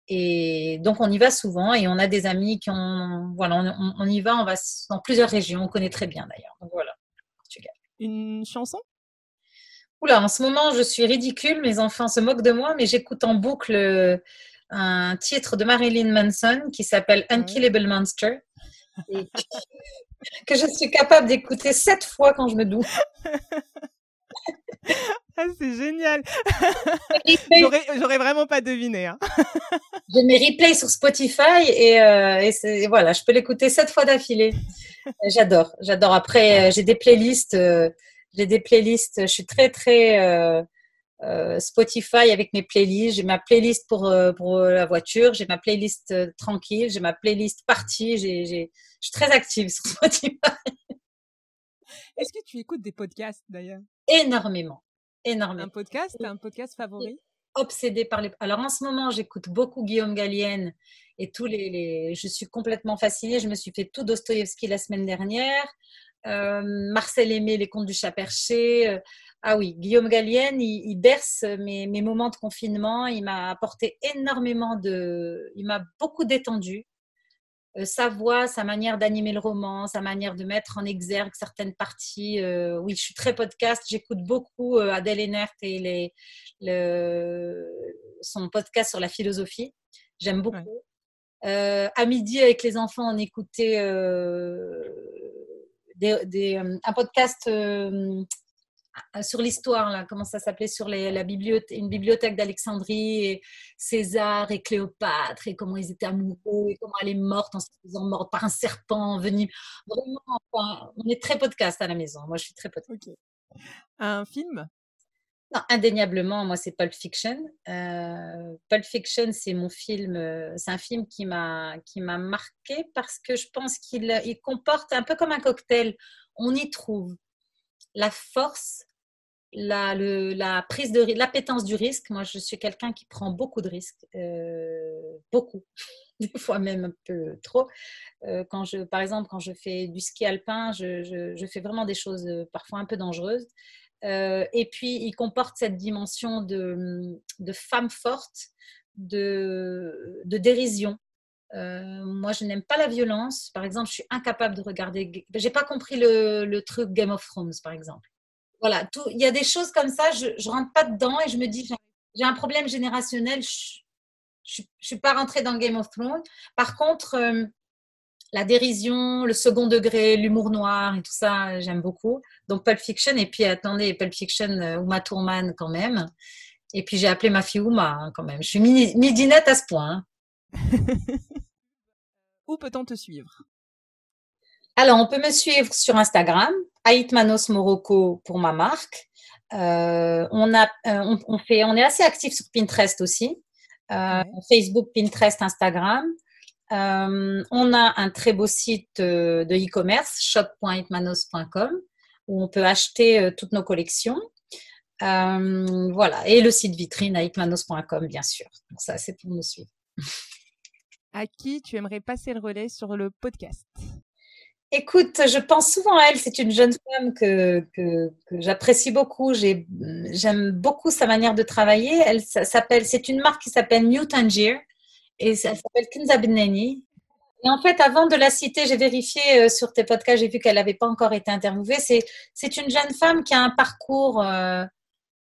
Speaker 2: Et donc, on y va souvent et on a des amis qui ont. Voilà, on, on y va, on va dans plusieurs régions. On connaît très bien d'ailleurs. Donc, voilà, Portugal.
Speaker 3: Une chanson?
Speaker 2: Oula, en ce moment, je suis ridicule, mes enfants se moquent de moi, mais j'écoute en boucle euh, un titre de Marilyn Manson qui s'appelle Unkillable Monster, que je suis capable d'écouter sept fois quand je me doute.
Speaker 3: Ah, c'est génial. J'aurais vraiment pas deviné. Hein.
Speaker 2: J'ai mes replays sur Spotify et, euh, et voilà, je peux l'écouter sept fois d'affilée. J'adore, j'adore. Après, euh, j'ai des playlists. J'ai des playlists. Je suis très, très euh, euh, Spotify avec mes playlists. J'ai ma playlist pour, euh, pour la voiture. J'ai ma playlist tranquille. J'ai ma playlist partie. J'ai, j'ai... Je suis très active sur Spotify.
Speaker 3: Est-ce que tu écoutes des podcasts d'ailleurs?
Speaker 2: Énormément. Énormément.
Speaker 3: Un podcast Un podcast favori?
Speaker 2: Obsédée par les. Alors en ce moment, j'écoute beaucoup Guillaume Gallienne et tous les, les, Je suis complètement fascinée. Je me suis fait tout Dostoïevski la semaine dernière. Euh, Marcel Aimé, Les Contes du Chat Perché. Euh, ah oui, Guillaume Gallienne, il, berce mes, moments de confinement. Il m'a apporté énormément de. Il m'a beaucoup détendu. Euh, sa voix, sa manière d'animer le roman, sa manière de mettre en exergue certaines parties. oui, je suis très podcast. J'écoute beaucoup Adèle Enert et les, le, son podcast sur la philosophie. J'aime beaucoup. à midi, avec les enfants, on écoutait euh, un podcast. Euh, sur l'histoire, comment ça s'appelait, sur la bibliothèque, une bibliothèque d'Alexandrie, et César et Cléopâtre, et comment ils étaient amoureux, et comment elle est morte en se faisant morte par un serpent venu. Vraiment, on est très podcast à la maison. Moi, je suis très podcast.
Speaker 3: Un film?
Speaker 2: Indéniablement, moi, c'est Pulp Fiction. Euh, Pulp Fiction, c'est mon film, euh, c'est un film qui m'a qui m'a marqué parce que je pense qu'il il comporte un peu comme un cocktail. On y trouve la force, la, la prise de l'appétence du risque. Moi, je suis quelqu'un qui prend beaucoup de risques, euh, beaucoup, des fois même un peu trop. Euh, quand je, par exemple, quand je fais du ski alpin, je, je, fais vraiment des choses parfois un peu dangereuses. Et puis, il comporte cette dimension de, femme forte, de, dérision. moi, je n'aime pas la violence. Par exemple, je suis incapable de regarder. J'ai pas compris le, truc Game of Thrones, par exemple. Voilà, il y a des choses comme ça, je ne rentre pas dedans et je me dis, j'ai un problème générationnel, je ne suis pas rentrée dans Game of Thrones. Par contre, euh, la dérision, le second degré, l'humour noir et tout ça, j'aime beaucoup. Donc Pulp Fiction, et puis attendez, Pulp Fiction, euh, Uma Thurman quand même. Et puis j'ai appelé ma fille Uma hein, quand même. Je suis midinette à ce point. Hein.
Speaker 3: Où peut-on te suivre?
Speaker 2: Alors, on peut me suivre sur Instagram, Aitmanos Morocco pour ma marque. Euh, on, a, euh, on, fait, on est assez actif sur Pinterest aussi. Euh, Facebook, Pinterest, Instagram. On a un très beau site de e-commerce, shop.hitmanos.com, où on peut acheter toutes nos collections. voilà, et le site vitrine hitmanos.com, bien sûr. Donc ça, c'est pour me suivre.
Speaker 3: À qui tu aimerais passer le relais sur le podcast?
Speaker 2: Écoute, je pense souvent à elle. C'est une jeune femme que, que, j'apprécie beaucoup. J'aime beaucoup sa manière de travailler. Elle s'appelle, c'est une marque qui s'appelle New Tangier et elle s'appelle Kinza Benani. Et en fait, avant de la citer, j'ai vérifié euh, sur tes podcasts, j'ai vu qu'elle n'avait pas encore été interviewée. C'est une jeune femme qui a un parcours euh,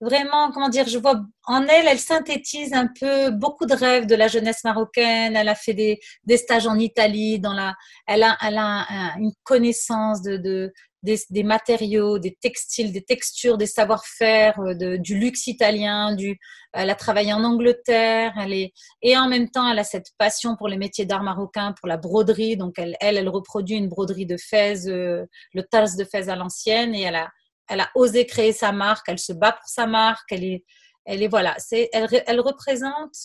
Speaker 2: vraiment, comment dire, je vois en elle, elle synthétise un peu beaucoup de rêves de la jeunesse marocaine. Elle a fait des, des stages en Italie, dans la, elle a, elle a une connaissance de, de des, matériaux, des textiles, des textures, des savoir-faire, euh, du luxe italien. Du, elle a travaillé en Angleterre. Elle est, et en même temps, elle a cette passion pour les métiers d'art marocain, pour la broderie. Donc, elle, elle, reproduit une broderie de Fès, euh, le Tals de Fès à l'ancienne, et elle a elle a osé créer sa marque, elle se bat pour sa marque, elle est, elle est voilà, c'est, elle, elle représente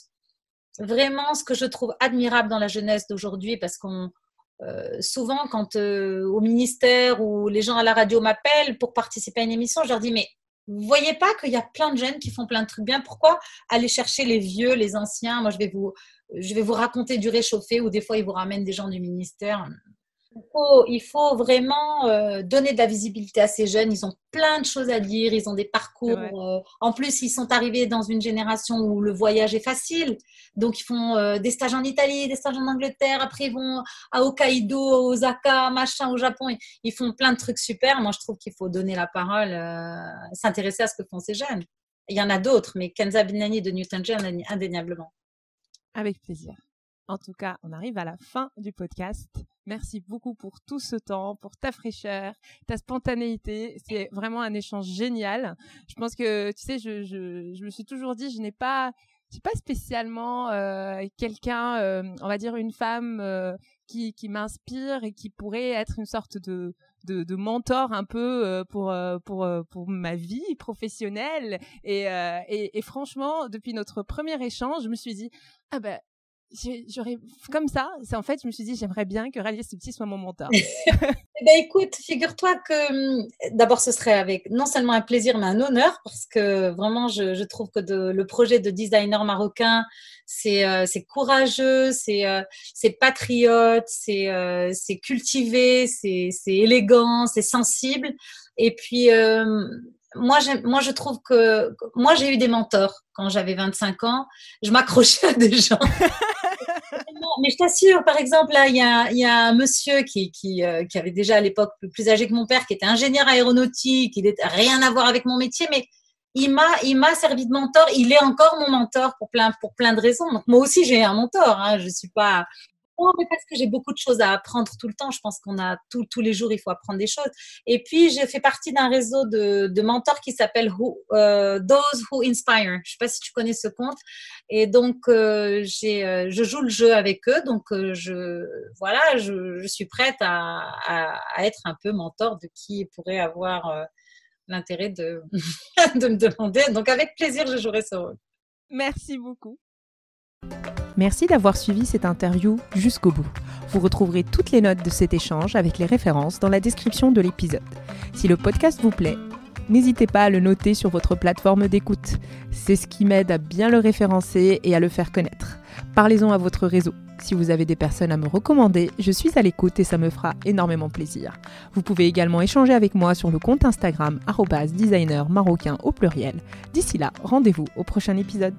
Speaker 2: vraiment ce que je trouve admirable dans la jeunesse d'aujourd'hui parce qu'on euh, souvent quand euh, au ministère ou les gens à la radio m'appellent pour participer à une émission, je leur dis mais vous voyez pas qu'il y a plein de jeunes qui font plein de trucs bien? Pourquoi aller chercher les vieux, les anciens? Moi, je vais vous, je vais vous raconter du réchauffé ou des fois ils vous ramènent des gens du ministère. Il faut, vraiment euh, donner de la visibilité à ces jeunes. Ils ont plein de choses à dire, ils ont des parcours. Euh, en plus, ils sont arrivés dans une génération où le voyage est facile. Donc, ils font euh, des stages en Italie, des stages en Angleterre. Après, ils vont à Hokkaido, Osaka, machin, au Japon. Ils font plein de trucs super. Moi, je trouve qu'il faut donner la parole, s'intéresser à ce que font ces jeunes. Il y en a d'autres, mais Kenza Binani de Newton John, indéniablement.
Speaker 3: Avec plaisir. En tout cas, on arrive à la fin du podcast. Merci beaucoup pour tout ce temps, pour ta fraîcheur, ta spontanéité. C'est vraiment un échange génial. Je pense que, tu sais, je, je, je me suis toujours dit, je n'ai pas, j'ai pas spécialement euh, quelqu'un, euh, on va dire une femme euh, qui, qui m'inspire et qui pourrait être une sorte de, de, mentor un peu pour pour pour ma vie professionnelle et franchement depuis notre premier échange je me suis dit ah ben j'aurais comme ça, c'est en fait, je me suis dit, j'aimerais bien que Rally Petit soit mon mentor.
Speaker 2: eh ben, écoute, figure-toi que hum, d'abord, ce serait avec non seulement un plaisir, mais un honneur, parce que vraiment, je, je trouve que de, le projet de designer marocain, c'est euh, courageux, c'est euh, patriote, c'est euh, cultivé, c'est élégant, c'est sensible. Et puis, euh, moi, moi, je trouve que moi, j'ai eu des mentors quand j'avais 25 ans. Je m'accrochais à des gens. mais je t'assure, par exemple, là, il y a, un monsieur euh, qui avait déjà à l'époque plus âgé que mon père, qui était ingénieur aéronautique, il n'était rien à voir avec mon métier, mais il m'a, servi de mentor. Il est encore mon mentor pour plein, de raisons. Donc moi aussi, j'ai un mentor. Hein, je suis pas. Non, mais parce que j'ai beaucoup de choses à apprendre tout le temps. Je pense qu'on a tous les jours, il faut apprendre des choses. Et puis, j'ai fait partie d'un réseau de, mentors qui s'appelle euh, Those Who Inspire. Je ne sais pas si tu connais ce compte. Et donc, euh, j'ai, je joue le jeu avec eux. Donc, je, voilà, je, suis prête à, être un peu mentor de qui pourrait avoir l'intérêt de me demander. Donc, avec plaisir, je jouerai ce rôle.
Speaker 1: Merci beaucoup. Merci d'avoir suivi cette interview jusqu'au bout. Vous retrouverez toutes les notes de cet échange avec les références dans la description de l'épisode. Si le podcast vous plaît, n'hésitez pas à le noter sur votre plateforme d'écoute. C'est ce qui m'aide à bien le référencer et à le faire connaître. Parlez-en à votre réseau. Si vous avez des personnes à me recommander, je suis à l'écoute et ça me fera énormément plaisir. Vous pouvez également échanger avec moi sur le compte Instagram designer marocain au pluriel. D'ici là, rendez-vous au prochain épisode.